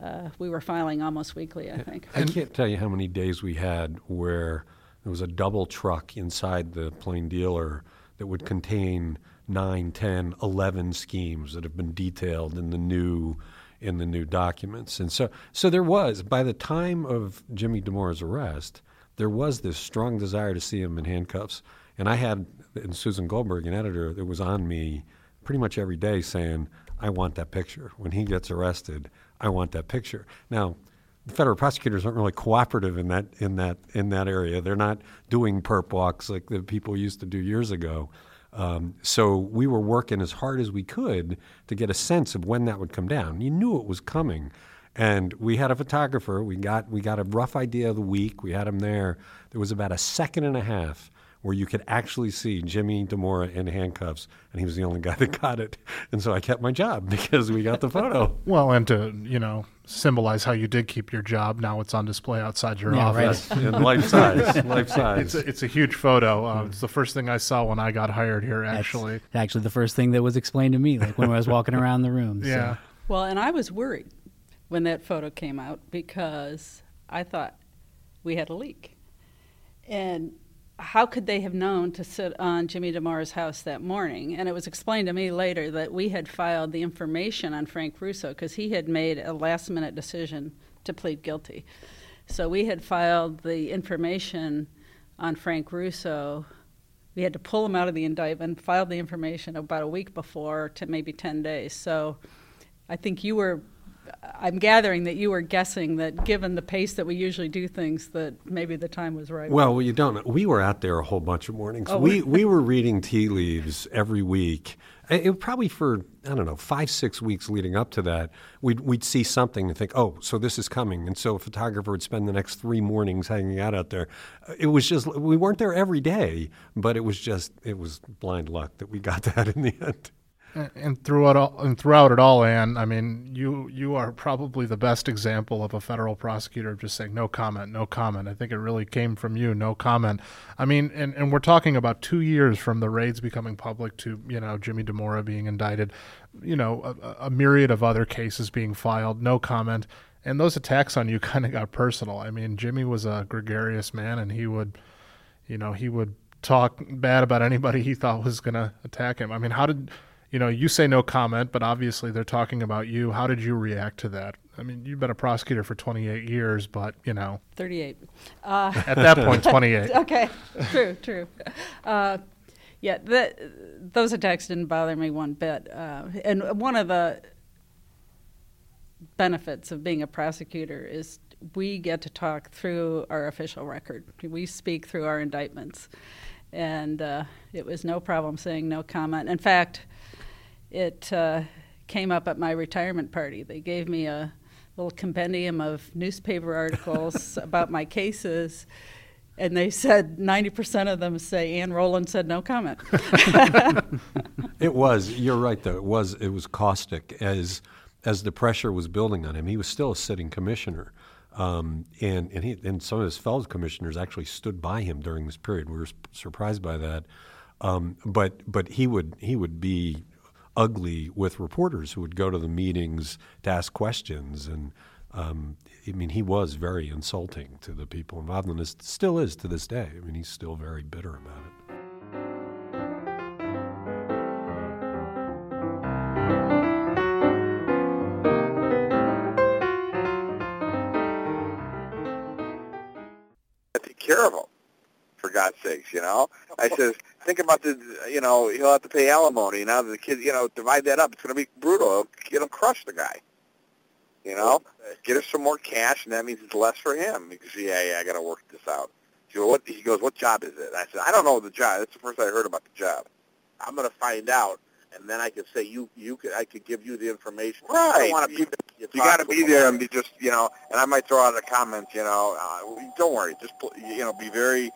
uh we were filing almost weekly, I think. I can't tell you how many days we had where there was a double truck inside the plain dealer that would contain 9, 10, 11 schemes that have been detailed in the new in the new documents. And so so there was by the time of Jimmy Dimora's arrest, there was this strong desire to see him in handcuffs. And I had and Susan Goldberg, an editor, that was on me pretty much every day saying, I want that picture. When he gets arrested, I want that picture. Now, the federal prosecutors aren't really cooperative in that in that in that area. They're not doing perp walks like the people used to do years ago. Um, so we were working as hard as we could to get a sense of when that would come down. You knew it was coming, and we had a photographer. We got we got a rough idea of the week. We had him there. There was about a second and a half where you could actually see Jimmy Dimora in handcuffs, and he was the only guy that got it. And so I kept my job because we got the photo. well, and to you know symbolize how you did keep your job. Now it's on display outside your Yeah, right. office. in life size, life size. It's a, it's a huge photo. Uh, It's the first thing I saw when I got hired here. That's Actually, actually the first thing that was explained to me, like when I was walking around the room. so. yeah. Well, and I was worried when that photo came out because I thought we had a leak. And how could they have known to sit on Jimmy Dimora's house that morning? And it was explained to me later that we had filed the information on Frank Russo because he had made a last minute decision to plead guilty. So we had filed the information on Frank Russo. We had to pull him out of the indictment, filed the information about a week before to maybe 10 days. So I think you were, I'm gathering that you were guessing that given the pace that we usually do things, that maybe the time was right. Well, you don't know. We were out there a whole bunch of mornings. Oh, we we were reading tea leaves every week. It, it probably for I don't know five six weeks leading up to that. We'd we'd see something and think, oh, so this is coming. And so a photographer would spend the next three mornings hanging out out there. Uh, It was just we weren't there every day, but it was just it was blind luck that we got that in the end. And- throughout all, and throughout it all, Ann, I mean, you you are probably the best example of a federal prosecutor just saying no comment, no comment. I think it really came from you, no comment. I mean, and, and we're talking about two years from the raids becoming public to you know Jimmy Dimora being indicted, you know, a, a myriad of other cases being filed, no comment. And those attacks on you kind of got personal. I mean, Jimmy was a gregarious man, and he would, you know, he would talk bad about anybody he thought was going to attack him. I mean, how did you know, you say no comment, but obviously they're talking about you. How did you react to that? I mean, you've been a prosecutor for 28 years, but, you know, 38. Uh, at that point, 28. okay, true, true. Uh, yeah, the, those attacks didn't bother me one bit. Uh, and one of the benefits of being a prosecutor is we get to talk through our official record. We speak through our indictments. And uh, it was no problem saying no comment. In fact, it uh, came up at my retirement party. They gave me a little compendium of newspaper articles about my cases, and they said 90% of them say Ann Rowland said no comment. It was. You're right, though. It was. It was caustic as as the pressure was building on him. He was still a sitting commissioner, um, and and he and some of his fellow commissioners actually stood by him during this period. We were s- surprised by that, um, but but he would he would be ugly with reporters who would go to the meetings to ask questions and. Um, I mean, he was very insulting to the people involved, and is, still is to this day. I mean, he's still very bitter about it. take care of him, for God's sakes, you know. I says, think about the, you know, he'll have to pay alimony. Now the kid, you know, divide that up, it's going to be brutal. He'll, he'll crush the guy. You know, get us some more cash, and that means it's less for him. Because yeah, yeah, I got to work this out. He goes, what? He goes, what job is it? And I said, I don't know the job. That's the first I heard about the job. I'm going to find out, and then I could say you, you could, I could give you the information. I Right. don't want be. You got to be there and be just, you know, and I might throw out a comment, you know, uh, don't worry, just, you know, be very,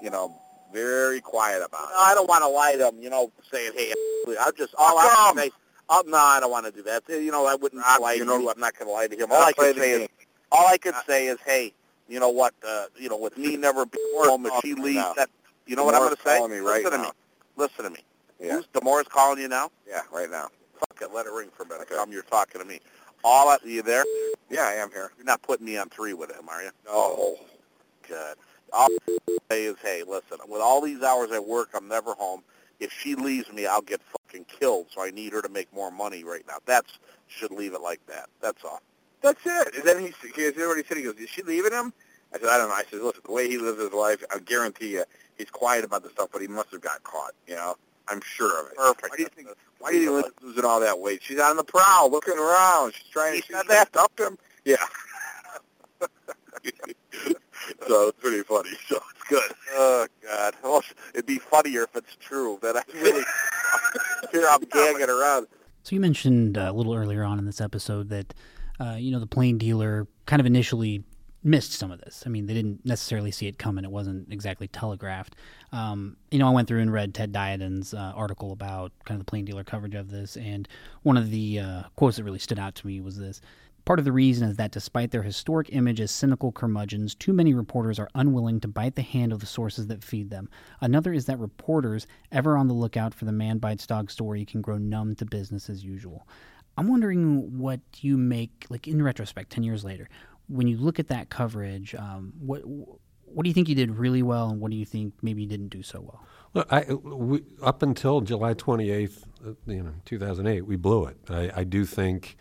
you know, very quiet about No, I don't want to lie to them, you know, saying, hey, I'll just, all I'll 'em. say, oh, no, I don't want to do that. You know, I wouldn't Ah, lie you to know- you. I'm not going to lie to him. All I could the say is, all I could say is, hey, you know what, uh, you know, with me never being home, if she leaves, now. that, you know what I'm going to say? me right Listen to now. me. Listen to me. Yeah. Who's Dimora's calling you now? Yeah, right now. Fuck it, let it ring for a minute. Tell him you're talking to me. All I, you there? Yeah, I am here. You're not putting me on three with him, are you? No. Good. All I say is, hey, listen, with all these hours at work, I'm never home. If she leaves me, I'll get fucking killed, so I need her to make more money right now. That's, should leave it like that. That's all. That's it. And then he, he what said. He goes, is she leaving him? I said, I don't know. I said, listen, the way he lives his life, I guarantee you, he's quiet about the stuff, but he must have got caught. You know, I'm sure of it. Perfect. Why do you think? Why do you think Lynn's losing all that weight? She's on the prowl, looking around. She's trying to. said she's that? up him. Yeah. so it's pretty funny. So it's good. Oh, God. Well, it'd be funnier if it's true, but I really, here I'm gagging around. So you mentioned uh, a little earlier on in this episode that uh, you know the Plain Dealer kind of initially missed some of this. I mean, they didn't necessarily see it coming. It wasn't exactly telegraphed. Um, you know, I went through and read Ted Diadiun's uh, article about kind of the Plain Dealer coverage of this, and one of the uh, quotes that really stood out to me was this: Part of the reason is that despite their historic image as cynical curmudgeons, too many reporters are unwilling to bite the hand of the sources that feed them. Another is that reporters, ever on the lookout for the man bites dog story, can grow numb to business as usual. I'm wondering what you make, like in retrospect, 10 years later, when you look at that coverage, um, what what do you think you did really well, and what do you think maybe you didn't do so well? Look, I, we, up until July 28th, uh, you know, 2008, we blew it. I, I do think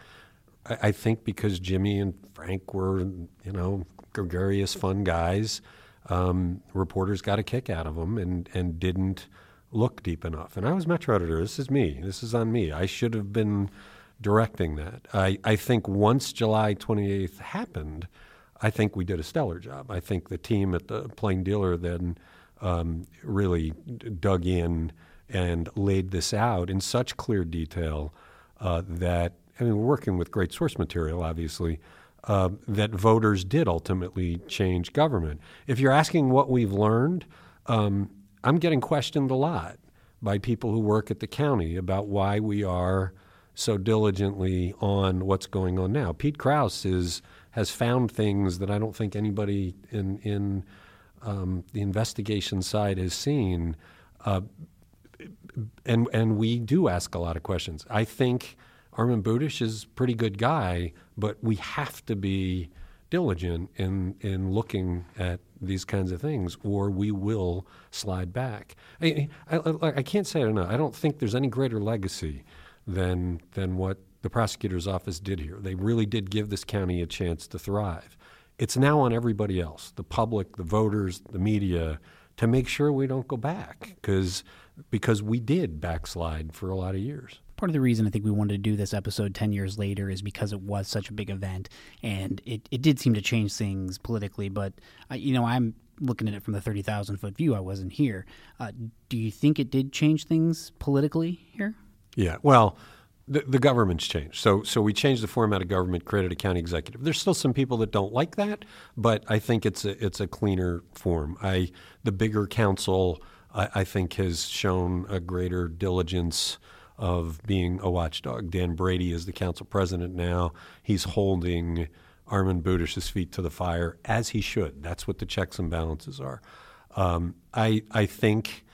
I, I think because Jimmy and Frank were, you know, gregarious, fun guys, um, reporters got a kick out of them and, and didn't look deep enough. And I was Metro editor. This is me. This is on me. I should have been directing that. I, I think once July 28th happened, I think we did a stellar job. I think the team at the Plain Dealer then um, really dug in and laid this out in such clear detail uh, that I mean, we're working with great source material, obviously, uh, that voters did ultimately change government. If you're asking what we've learned, um, I'm getting questioned a lot by people who work at the county about why we are so diligently on what's going on now. Pete Krouse is has found things that I don't think anybody in in um, the investigation side has seen, uh, and and we do ask a lot of questions. I think Armond Budish is a pretty good guy, but we have to be diligent in in looking at these kinds of things, or we will slide back. I, I, I, can't say it enough. I don't think there's any greater legacy than than what the prosecutor's office did here. They really did give this county a chance to thrive. It's now on everybody else, the public, the voters, the media, to make sure we don't go back because because we did backslide for a lot of years part of the reason I think we wanted to do this episode 10 years later is because it was such a big event and it, it did seem to change things politically. But, uh, you know, I'm looking at it from the 30,000 foot view. I wasn't here. Uh, do you think it did change things politically here? Yeah. Well, the, the government's changed. So, so we changed the format of government, created a county executive. There's still some people that don't like that, but I think it's a, it's a cleaner form. I, the bigger council, I, I think, has shown a greater diligence of being a watchdog. Dan Brady is the council president now. He's holding Armond Budish's feet to the fire, as he should. That's what the checks and balances are. Um, I, I think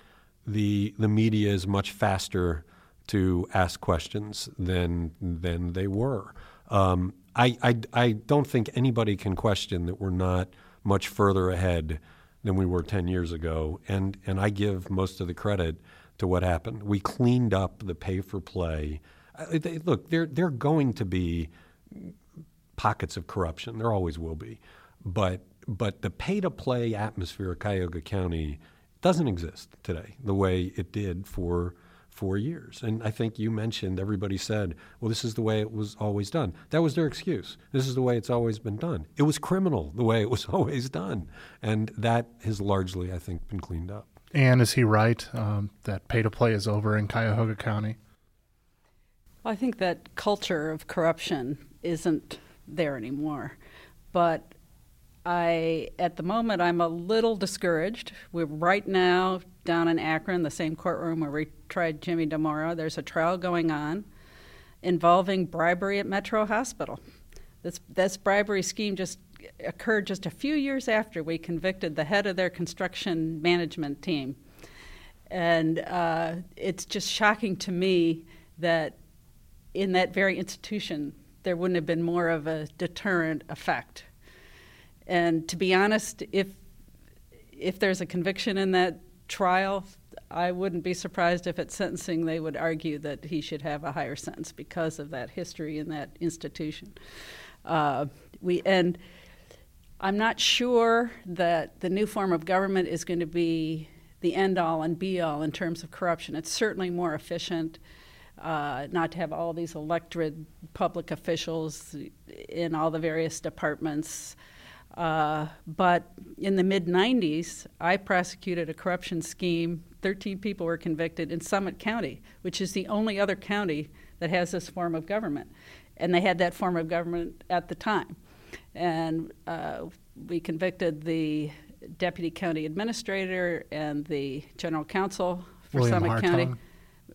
the, the media is much faster to ask questions than, than they were. Um, I, I, I don't think anybody can question that we're not much further ahead than we were 10 years ago. And, and I give most of the credit to what happened. We cleaned up the pay for play. Uh, they, look, there are going to be pockets of corruption. There always will be, but but the pay to play atmosphere of Cuyahoga County doesn't exist today the way it did for four years. And I think you mentioned everybody said, well, this is the way it was always done. That was their excuse. This is the way it's always been done. It was criminal the way it was always done. And that has largely, I think, been cleaned up. And is he right um, that pay to play is over in Cuyahoga County? I think that culture of corruption isn't there anymore. But I, at the moment, I'm a little discouraged. We're right now down in Akron, the same courtroom where we tried Jimmy Dimora. There's a trial going on involving bribery at Metro Hospital. This, this bribery scheme just occurred just a few years after we convicted the head of their construction management team. And uh, it's just shocking to me that in that very institution, there wouldn't have been more of a deterrent effect. And to be honest, if if there's a conviction in that trial, I wouldn't be surprised if at sentencing they would argue that he should have a higher sentence because of that history in that institution. Uh, we and I'm not sure that the new form of government is going to be the end all and be all in terms of corruption. It's certainly more efficient. Uh, not to have all these elected public officials in all the various departments. Uh, but in the mid 90s, I prosecuted a corruption scheme. 13 people were convicted in Summit County, which is the only other county that has this form of government. And they had that form of government at the time and uh, we convicted the deputy county administrator and the general counsel for William Summit Hartung. County.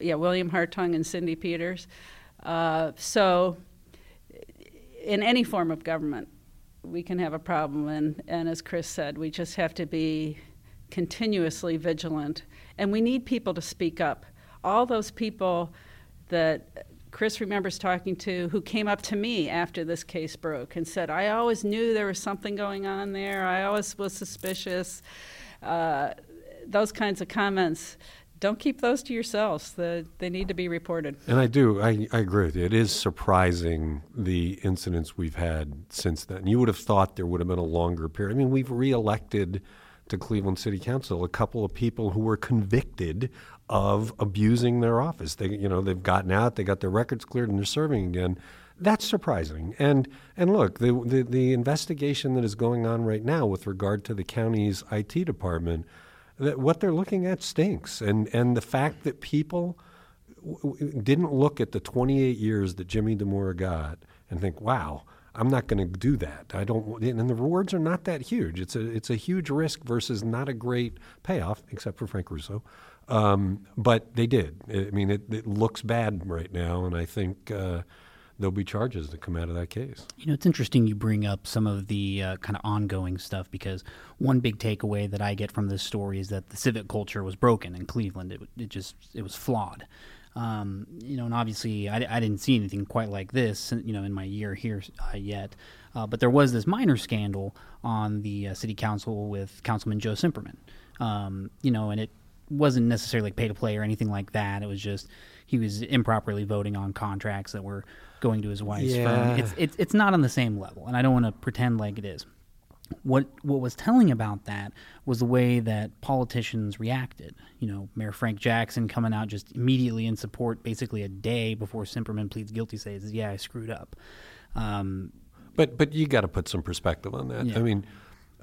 Yeah, William Hartung and Cindy Peters. Uh, so in any form of government, we can have a problem. And, and as Chris said, we just have to be continuously vigilant. And we need people to speak up. All those people that Chris remembers talking to who came up to me after this case broke and said, I always knew there was something going on there. I always was suspicious. Uh, those kinds of comments don't keep those to yourselves. The, they need to be reported. And I do. I, I agree with you. It is surprising the incidents we've had since then. You would have thought there would have been a longer period. I mean, we've reelected to Cleveland City Council a couple of people who were convicted of abusing their office. They, you know, they've gotten out, they got their records cleared, and they're serving again. That's surprising. And and look, the, the, the investigation that is going on right now with regard to the county's IT department that what they're looking at stinks. And and the fact that people w- didn't look at the 28 years that Jimmy Dimora got and think, "Wow, I'm not going to do that. I don't." And the rewards are not that huge. It's a it's a huge risk versus not a great payoff, except for Frank Russo. Um, but they did. I mean, it, it, looks bad right now, and I think. Uh, there'll be charges that come out of that case. You know, it's interesting you bring up some of the uh, kind of ongoing stuff because one big takeaway that I get from this story is that the civic culture was broken in Cleveland. It, it just it was flawed. Um, you know, and obviously I, I, didn't see anything quite like this, you know, in my year here uh, yet. Uh, but there was this minor scandal on the uh, city council with Councilman Joe Cimperman. Um, you know, and it wasn't necessarily like pay to play or anything like that. It was just he was improperly voting on contracts that were going to his wife's yeah. firm. It's, it's it's not on the same level, and I don't want to pretend like it is. What what was telling about that was the way that politicians reacted. You know, Mayor Frank Jackson coming out just immediately in support, basically a day before Cimperman pleads guilty, says, "Yeah, I screwed up." Um, but but you got to put some perspective on that. Yeah. I mean,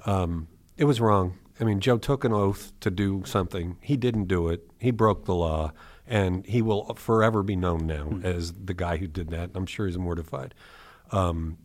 um, it was wrong. I mean, Joe took an oath to do something. He didn't do it. He broke the law and he will forever be known now mm-hmm. as the guy who did that. I'm sure he's mortified. Um,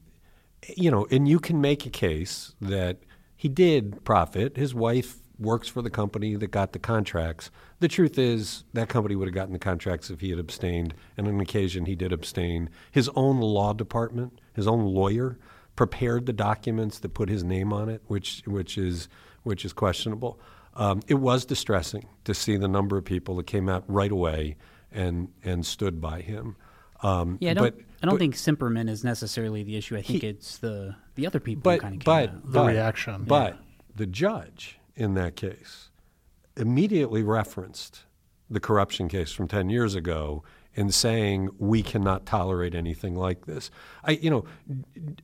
you know, and you can make a case that he did profit. His wife works for the company that got the contracts. The truth is, that company would have gotten the contracts if he had abstained, and on occasion he did abstain. His own law department, his own lawyer, prepared the documents that put his name on it, which which is which is questionable. Um, it was distressing to see the number of people that came out right away and and stood by him. Um, yeah, don't, but, I don't but, think Cimperman is necessarily the issue. I think he, it's the the other people but, kind of but, out. The reaction. But yeah. the judge in that case immediately referenced the corruption case from 10 years ago in saying we cannot tolerate anything like this. I, you know,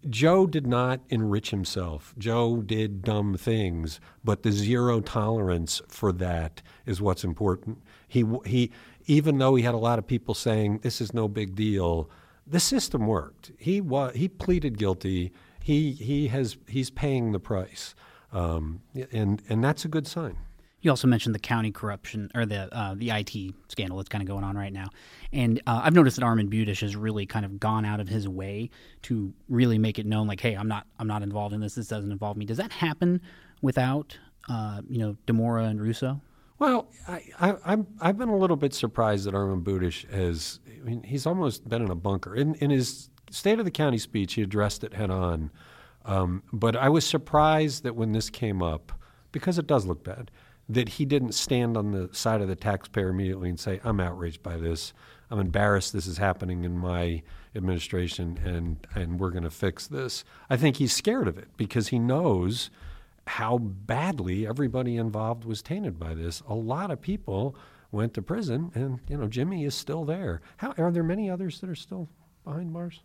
Joe did not enrich himself. Joe did dumb things, but the zero tolerance for that is what's important. He he even though he had a lot of people saying this is no big deal, the system worked. He was he pleaded guilty. He he has he's paying the price, um, and and that's a good sign. You also mentioned the county corruption or the uh, the IT scandal that's kind of going on right now, and uh, I've noticed that Armond Budish has really kind of gone out of his way to really make it known, like, hey, I'm not I'm not involved in this. This doesn't involve me. Does that happen without uh, you know Dimora and Russo? Well, I, I, I've been a little bit surprised that Armond Budish has. I mean, he's almost been in a bunker. In in his State of the County speech, he addressed it head on. Um, but I was surprised that when this came up, because it does look bad, that he didn't stand on the side of the taxpayer immediately and say, I'm outraged by this. I'm embarrassed this is happening in my administration and, and we're going to fix this. I think he's scared of it because he knows how badly everybody involved was tainted by this. A lot of people went to prison and, you know, Jimmy is still there. How, are there many others that are still behind bars?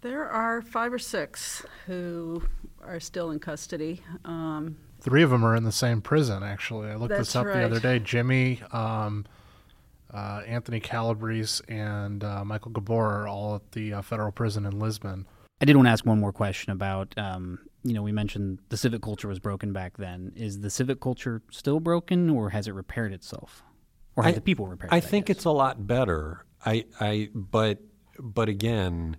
There are five or six who are still in custody. Um, Three of them are in the same prison, actually. I looked this up right. the other day. Jimmy, um, uh, Anthony Calabrese, and uh, Michael Gabor are all at the uh, federal prison in Lisbon. I did want to ask one more question about, um, you know, we mentioned the civic culture was broken back then. Is the civic culture still broken, or has it repaired itself, or have I, the people repaired? I it, think I it's a lot better. I, I, but, but again,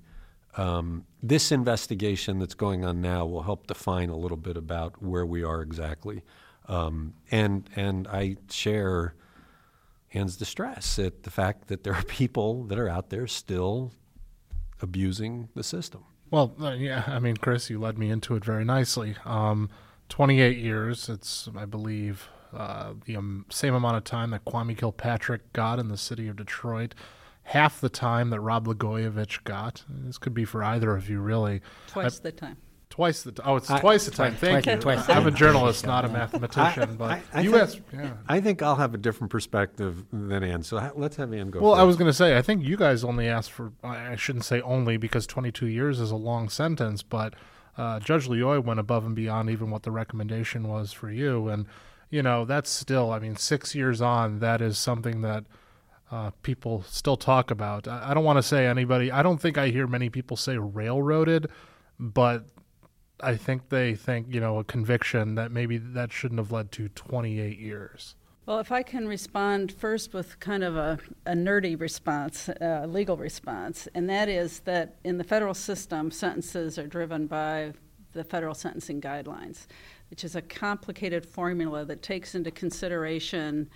um, this investigation that's going on now will help define a little bit about where we are exactly. Um, and and I share Ann's distress at the fact that there are people that are out there still abusing the system. Well, uh, yeah, I mean, Chris, you led me into it very nicely. Um, 28 years, it's, I believe, uh, the um, same amount of time that Kwame Kilpatrick got in the city of Detroit, half the time that Rod Blagojevich got. This could be for either of you, really. Twice I, the time. Twice the t- oh, it's I, twice the time. Thank twice, you. Twice I'm a journalist, not a mathematician, but you think, asked. Yeah. I think I'll have a different perspective than Ann. So ha- let's have Ann go. Well, first. I was going to say, I think you guys only asked for. I shouldn't say only because 22 years is a long sentence, but uh, Judge Lioi went above and beyond even what the recommendation was for you, and you know that's still. I mean, six years on, that is something that. Uh, people still talk about. I, I don't want to say anybody. I don't think I hear many people say railroaded, but I think they think, you know, a conviction that maybe that shouldn't have led to 28 years. Well, if I can respond first with kind of a, a nerdy response, a uh, legal response, and that is that in the federal system, sentences are driven by the federal sentencing guidelines, which is a complicated formula that takes into consideration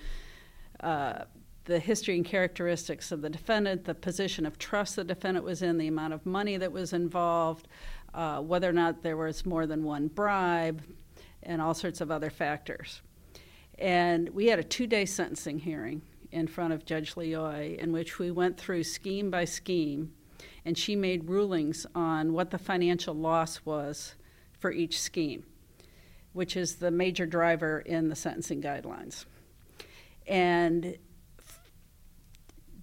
uh, the history and characteristics of the defendant, the position of trust the defendant was in, the amount of money that was involved, uh, whether or not there was more than one bribe, and all sorts of other factors. And we had a two day sentencing hearing in front of Judge Lioi in which we went through scheme by scheme, and she made rulings on what the financial loss was for each scheme, which is the major driver in the sentencing guidelines. And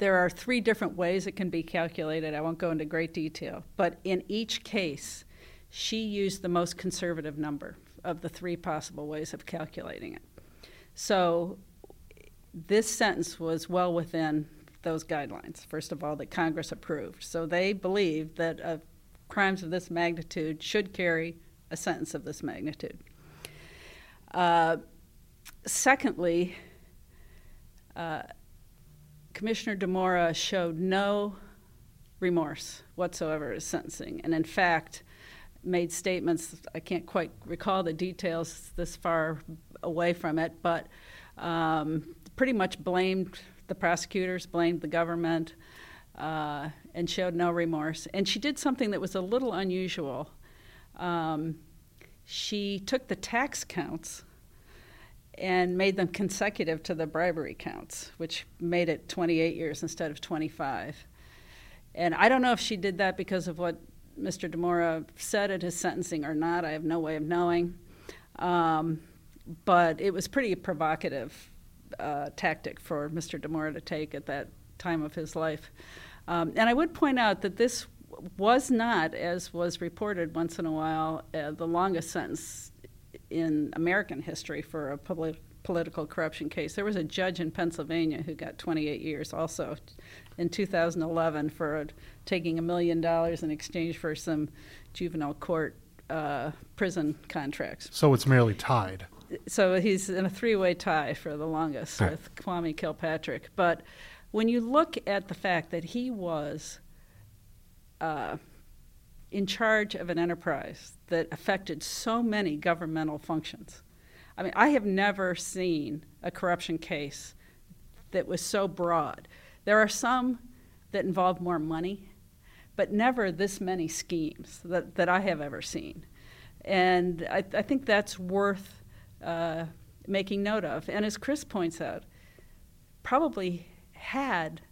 there are three different ways it can be calculated. I won't go into great detail. But in each case, she used the most conservative number of the three possible ways of calculating it. So this sentence was well within those guidelines, first of all, that Congress approved. So they believed that uh, crimes of this magnitude should carry a sentence of this magnitude. Uh, secondly, uh, Commissioner Dimora showed no remorse whatsoever at sentencing, and in fact, made statements. I can't quite recall the details this far away from it, but um, pretty much blamed the prosecutors, blamed the government, uh, and showed no remorse. And she did something that was a little unusual. Um, she took the tax counts and made them consecutive to the bribery counts, which made it 28 years instead of 25. And I don't know if she did that because of what Mr. Dimora said at his sentencing or not. I have no way of knowing. Um, but it was pretty provocative uh, tactic for Mr. Dimora to take at that time of his life. Um, and I would point out that this was not, as was reported once in a while, uh, the longest sentence in American history for a public, political corruption case. There was a judge in Pennsylvania who got 28 years also in 2011 for taking a million dollars in exchange for some juvenile court uh, prison contracts. So it's merely tied. So he's in a three way tie for the longest right. with Kwame Kilpatrick. But when you look at the fact that he was uh, in charge of an enterprise that affected so many governmental functions. I mean, I have never seen a corruption case that was so broad. There are some that involve more money, but never this many schemes that, that I have ever seen. And I, I think that's worth uh, making note of. And as Chris points out, probably had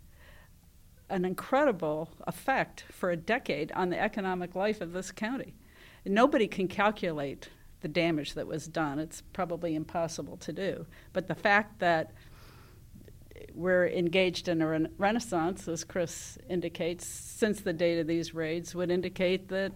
an incredible effect for a decade on the economic life of this county. Nobody can calculate the damage that was done. It's probably impossible to do. But the fact that we're engaged in a renaissance, as Chris indicates, since the date of these raids, would indicate that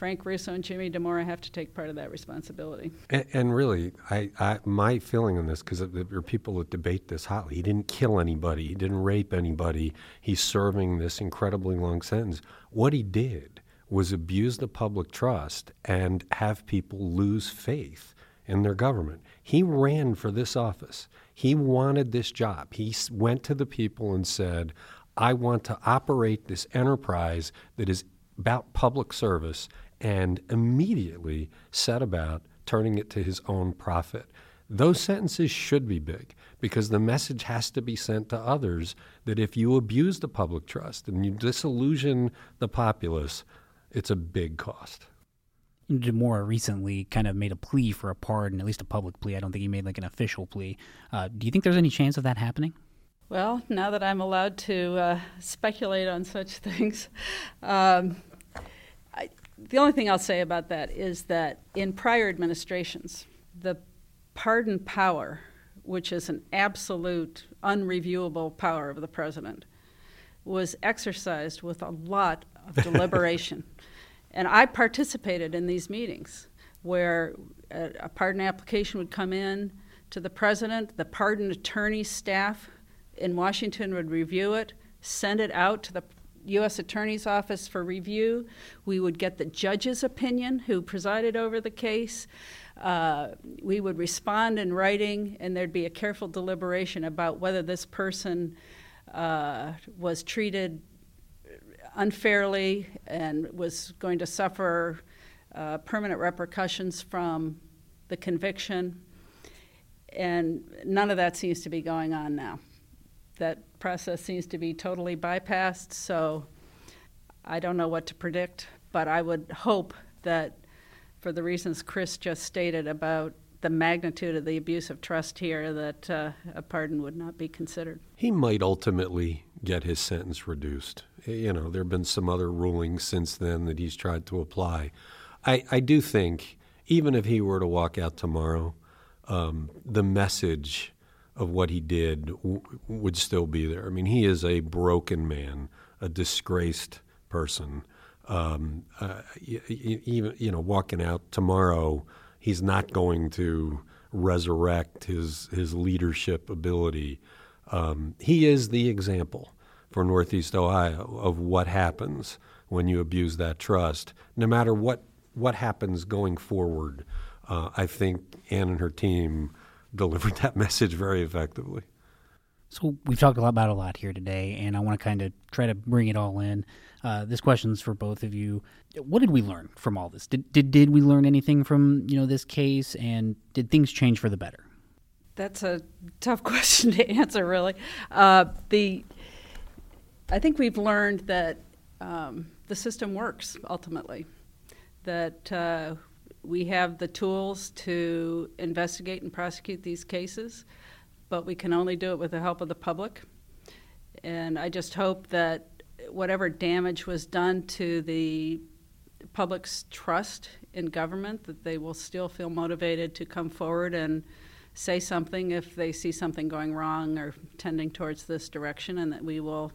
Frank Russo and Jimmy Dimora have to take part of that responsibility. And, and really, I, I, my feeling on this, because there are people that debate this hotly, he didn't kill anybody, he didn't rape anybody, he's serving this incredibly long sentence. What he did was abuse the public trust and have people lose faith in their government. He ran for this office. He wanted this job. He went to the people and said, I want to operate this enterprise that is about public service and immediately set about turning it to his own profit. Those sentences should be big because the message has to be sent to others that if you abuse the public trust and you disillusion the populace, It's a big cost. Dimora recently kind of made a plea for a pardon, at least a public plea. I don't think he made like an official plea. Uh, do you think there's any chance of that happening? Well, now that I'm allowed to uh, speculate on such things, um, I, the only thing I'll say about that is that in prior administrations, the pardon power, which is an absolute, unreviewable power of the president, was exercised with a lot of deliberation. and I participated in these meetings where a, a pardon application would come in to the president, the pardon attorney staff in Washington would review it, send it out to the U.S. Attorney's Office for review. We would get the judge's opinion, who presided over the case. Uh, we would respond in writing, and there'd be a careful deliberation about whether this person uh, was treated unfairly and was going to suffer uh, permanent repercussions from the conviction. And none of that seems to be going on now. That process seems to be totally bypassed, so I don't know what to predict, but I would hope that for the reasons Chris just stated about the magnitude of the abuse of trust here that uh, a pardon would not be considered. He might ultimately get his sentence reduced. You know, there have been some other rulings since then that he's tried to apply. I, I do think, even if he were to walk out tomorrow, um, the message of what he did w- would still be there. I mean, he is a broken man, a disgraced person. Um, uh, even you know, walking out tomorrow he's not going to resurrect his his leadership ability. Um, he is the example for Northeast Ohio of what happens when you abuse that trust. No matter what what happens going forward, uh, I think Ann and her team delivered that message very effectively. So we've talked a lot about a lot here today, and I want to kind of try to bring it all in. Uh, this question's for both of you. What did we learn from all this? Did, did did we learn anything from you know this case, and did things change for the better? That's a tough question to answer, really. Uh, the I think we've learned that um, the system works ultimately. That uh, we have the tools to investigate and prosecute these cases, but we can only do it with the help of the public. And I just hope that whatever damage was done to the public's trust in government, that they will still feel motivated to come forward and say something if they see something going wrong or tending towards this direction, and that we will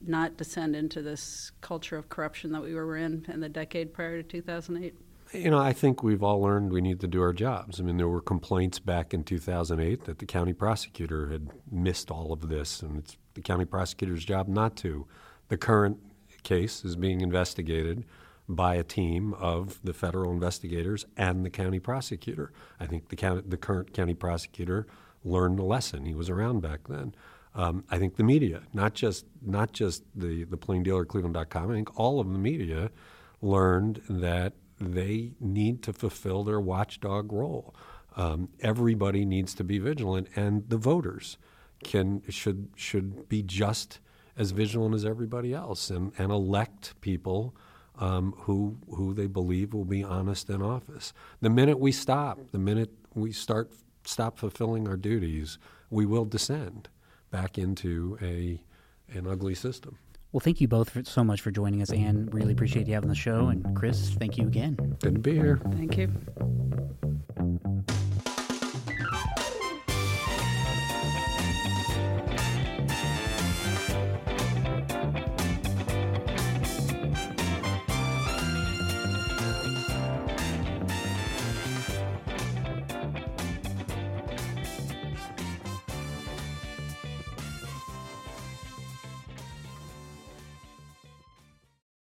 not descend into this culture of corruption that we were in in the decade prior to 2008. You know, I think we've all learned we need to do our jobs. I mean, there were complaints back in 2008 that the county prosecutor had missed all of this, and it's the county prosecutor's job not to. The current case is being investigated by a team of the federal investigators and the county prosecutor. I think the, county, the current county prosecutor learned a lesson. He was around back then. Um, I think the media, not just not just the the Plain Dealer Cleveland.com, I think all of the media learned that they need to fulfill their watchdog role. Um, everybody needs to be vigilant, and the voters can should should be just as vigilant as everybody else, and, and elect people um, who who they believe will be honest in office. The minute we stop, the minute we start stop fulfilling our duties, we will descend back into a an ugly system. Well, thank you both for, so much for joining us, Ann. Really appreciate you having the show. And Chris, thank you again. Good to be here. Thank you.